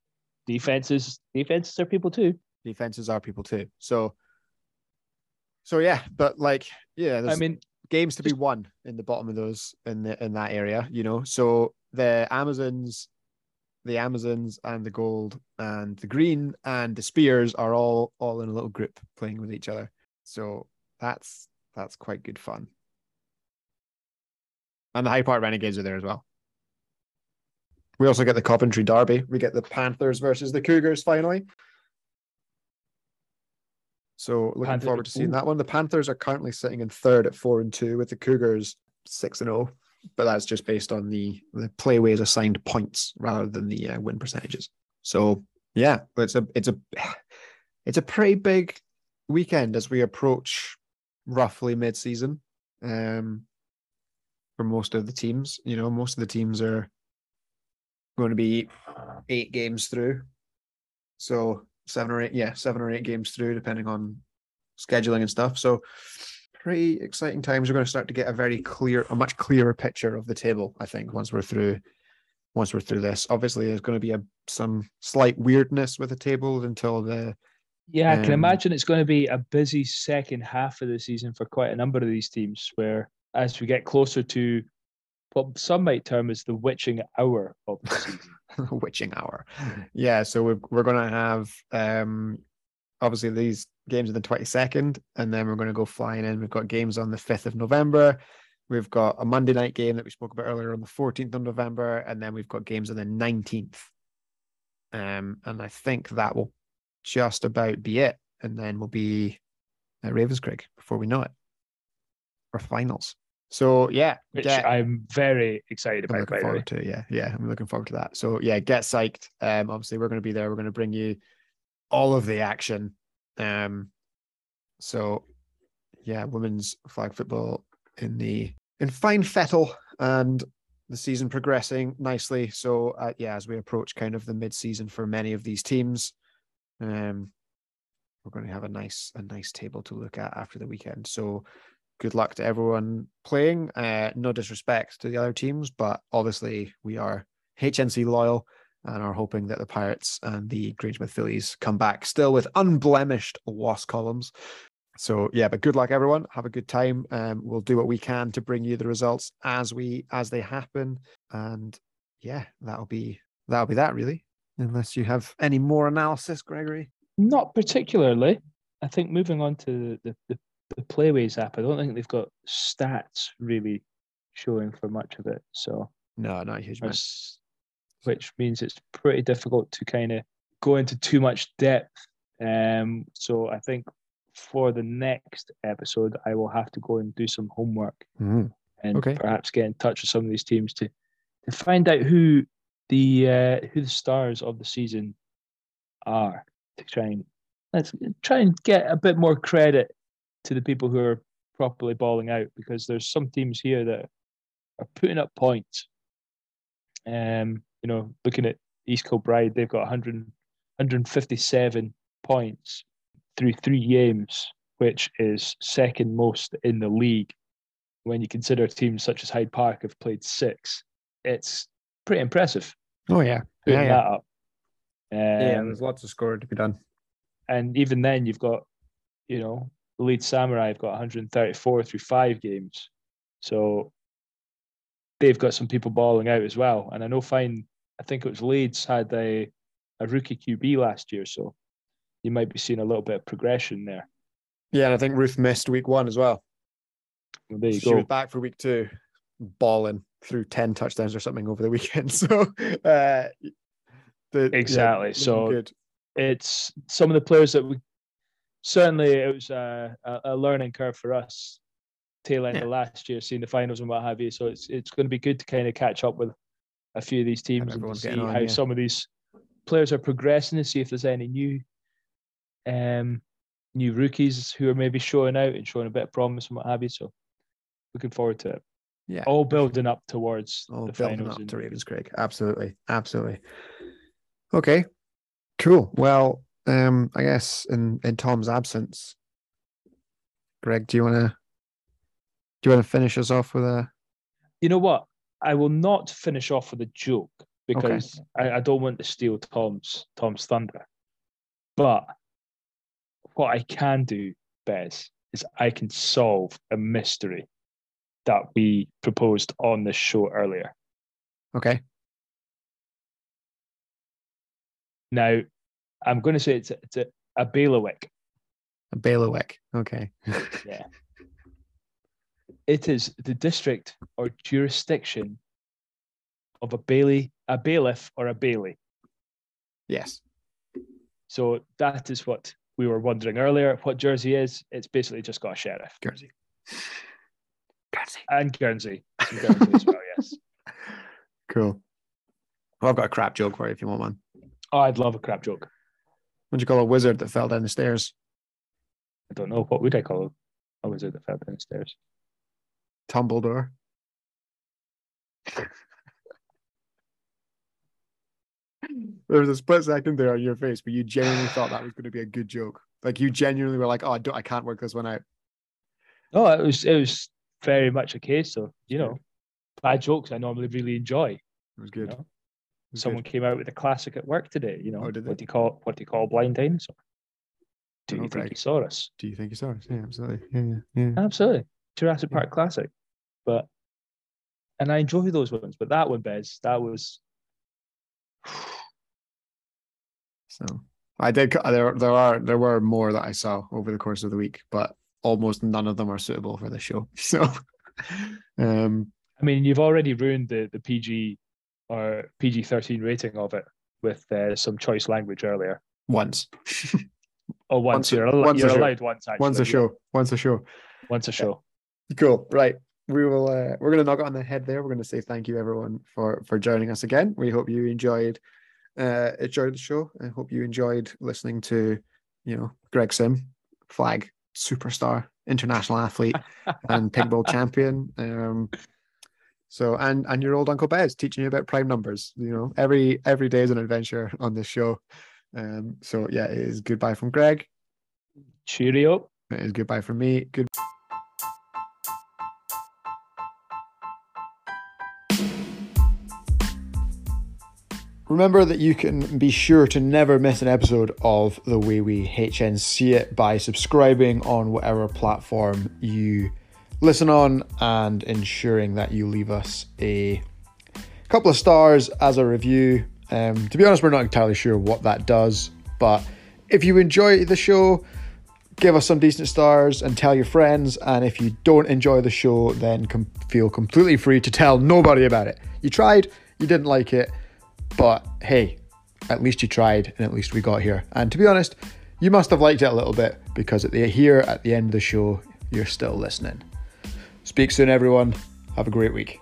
Speaker 5: defenses, defenses are people too.
Speaker 4: Defenses are people too. So so yeah, but like yeah, there's
Speaker 5: I mean,
Speaker 4: games to be won in the bottom of those in the in that area, you know. So the Amazons, the Amazons and the gold and the green and the spears are all all in a little group playing with each other. So that's that's quite good fun. And the Hyde Park Renegades are there as well. We also get the Coventry Derby. We get the Panthers versus the Cougars finally. So looking
Speaker 5: Panther-
Speaker 4: forward to seeing that one. The Panthers are currently sitting in third at four and two, with the Cougars six and zero. But that's just based on the the playways assigned points rather than the uh, win percentages. So yeah, it's a it's a [sighs] it's a pretty big weekend as we approach roughly mid season. Um, for most of the teams, you know, most of the teams are going to be eight games through. So seven or eight, yeah, seven or eight games through, depending on scheduling and stuff. So pretty exciting times. We're going to start to get a very clear, a much clearer picture of the table. I think once we're through, once we're through this. Obviously, there's going to be a some slight weirdness with the table until the
Speaker 5: yeah, I can
Speaker 4: Um,
Speaker 5: imagine it's going to be a busy second half of the season for quite a number of these teams. Where as we get closer to what some might term as the witching hour of the [laughs] season. [laughs]
Speaker 4: witching hour. Yeah, so we're we're gonna have um obviously these games on the 22nd, and then we're gonna go flying in. We've got games on the 5th of November. We've got a Monday night game that we spoke about earlier on the 14th of November, and then we've got games on the 19th. Um, and I think that will just about be it. And then we'll be at Ravenscraig before we know it. Our finals. So yeah,
Speaker 5: which
Speaker 4: get-
Speaker 5: I'm very excited about. I'm.
Speaker 4: Looking forward to. Yeah, yeah, I'm looking forward to that. So yeah, get psyched. Um, obviously we're going to be there. We're going to bring you all of the action. Um, so yeah, women's flag football in the in fine fettle and the season progressing nicely. So uh, yeah, as we approach kind of the mid season for many of these teams, um, we're going to have a nice a nice table to look at after the weekend. So good luck to everyone playing. Uh, no disrespect to the other teams, but obviously we are HNC loyal and are hoping that the Pirates and the Grangemouth Phillies come back still with unblemished loss columns. So yeah, but good luck everyone. Have a good time. Um, we'll do what we can to bring you the results as we as they happen. And yeah, that'll be that'll be that really. Unless you have any more analysis, Gregory.
Speaker 5: not particularly. I think moving on to the, the, the Playways app, I don't think they've got stats really showing for much of it. So
Speaker 4: No, not a huge amount.
Speaker 5: Which, means it's pretty difficult to kind of go into too much depth. Um, so I think for the next episode, I will have to go and do some homework
Speaker 4: Mhm.
Speaker 5: and
Speaker 4: Okay.
Speaker 5: perhaps get in touch with some of these teams to to find out who the uh, who the stars of the season are. To try and let's try and get a bit more credit to the people who are properly balling out because there's some teams here that are putting up points. Um, you know, looking at East Kilbride, they've got 100, 157 points through three games, which is second most in the league. When you consider teams such as Hyde Park have played six, it's pretty impressive.
Speaker 4: Oh yeah,
Speaker 5: Putting
Speaker 4: yeah, yeah.
Speaker 5: that up. Um,
Speaker 4: yeah. There's lots of scoring to be done.
Speaker 5: and even then, you've got, you know, the Leeds Samurai have got 134 through five games, so they've got some people balling out as well. And I know, fine, I think it was Leeds had a a rookie QB last year, so you might be seeing a little bit of progression there.
Speaker 4: Yeah, and I think Ruth missed week one as well.
Speaker 5: Well, there you
Speaker 4: she
Speaker 5: go.
Speaker 4: was back for week two, balling through ten touchdowns or something over the [laughs] weekend. So, uh, the,
Speaker 5: Exactly.
Speaker 4: looking
Speaker 5: So-
Speaker 4: good.
Speaker 5: It's some of the players that we certainly it was a, a, a learning curve for us tail end
Speaker 4: Yeah.
Speaker 5: of last year, seeing the finals and what have you. So it's it's going to be good to kind of catch up with a few of these teams and see
Speaker 4: on,
Speaker 5: how
Speaker 4: yeah.
Speaker 5: some of these players are progressing and see if there's any new um new rookies who are maybe showing out and showing a bit of promise and what have you. So looking forward to it.
Speaker 4: Yeah,
Speaker 5: All building up towards
Speaker 4: all
Speaker 5: the
Speaker 4: building
Speaker 5: finals.
Speaker 4: up
Speaker 5: and-
Speaker 4: to Ravenscraig. Absolutely, absolutely. Okay, cool. Well, um, I guess in in Tom's absence, Greg, do you want to do you want to finish us off with a?
Speaker 5: you know what? I will not finish off with a joke because I, I don't want to steal Tom's Tom's thunder. But what I can do, Bez, is I can solve a mystery that we proposed on this show earlier.
Speaker 4: Okay,
Speaker 5: Now, I'm going to say it's a, it's a, a bailiwick.
Speaker 4: a bailiwick. Okay,
Speaker 5: Yeah. It is the district or jurisdiction of a bailey, a bailiff, or a bailey.
Speaker 4: yes,
Speaker 5: So that is what we were wondering earlier. What Jersey is? It's basically just got a sheriff
Speaker 4: Jersey. Guernsey.
Speaker 5: and Guernsey. Some Guernsey as well, yes. [laughs]
Speaker 4: Cool. Well, I've got a crap joke for you if you want one.
Speaker 5: Oh, I'd love a crap joke.
Speaker 4: What do you call a wizard that fell down the stairs?
Speaker 5: I don't know what would I call. A wizard that fell down the stairs.
Speaker 4: Tumbledore. [laughs] there was a split second there on your face, but you genuinely thought that was going to be a good joke. Like you genuinely were like, "Oh, I, don't, I can't work this one out."
Speaker 5: No, it was it was very much a case of you know bad jokes. I normally really enjoy.
Speaker 4: It was good.
Speaker 5: know,
Speaker 4: It was
Speaker 5: Someone
Speaker 4: good.
Speaker 5: came out with a classic at work today. You know,
Speaker 4: Oh,
Speaker 5: what do you call what do you call blind dinosaur? Do
Speaker 4: Oh,
Speaker 5: you think he saw us?
Speaker 4: Do you think you saw it? Yeah, absolutely. Yeah, yeah, yeah.
Speaker 5: Absolutely, Jurassic Park classic. But and I enjoy those ones. But that one, Bez, that was [sighs]
Speaker 4: So I did. There, there are, there were more that I saw over the course of the week, but almost none of them are suitable for the show. [laughs] So, [laughs] um,
Speaker 5: I mean, you've already ruined the the PG or PG thirteen rating of it with uh, some choice language earlier.
Speaker 4: once, [laughs]
Speaker 5: Oh, once,
Speaker 4: Once a-
Speaker 5: you're, al-
Speaker 4: once a
Speaker 5: you're
Speaker 4: show.
Speaker 5: allowed once actually.
Speaker 4: once a show, once a show.
Speaker 5: Once a show.
Speaker 4: Cool. Right. We will. Uh, we're going to knock it on the head there. We're going to say thank you everyone for for joining us again. We hope you enjoyed uh enjoyed the show. I hope you enjoyed listening to you know Greg Sim, flag superstar, international athlete, [laughs] and Pink Bowl champion. Um. So and and your old uncle Bez teaching you about prime numbers. You know every every day is an adventure on this show. Um. So yeah, it is goodbye from Greg.
Speaker 5: Cheerio.
Speaker 4: It is goodbye from me. Good. Remember that you can be sure to never miss an episode of The Way We HNC It by subscribing on whatever platform you listen on and ensuring that you leave us a couple of stars as a review. Um, to be honest, we're not entirely sure what that does, but if you enjoy the show, give us some decent stars and tell your friends. And if you don't enjoy the show, then com- feel completely free to tell nobody about it. You tried, you didn't like it, but hey, at least you tried, and at least we got here. And to be honest, you must have liked it a little bit because at the here at the end of the show, you're still listening. Speak soon, everyone. Have a great week.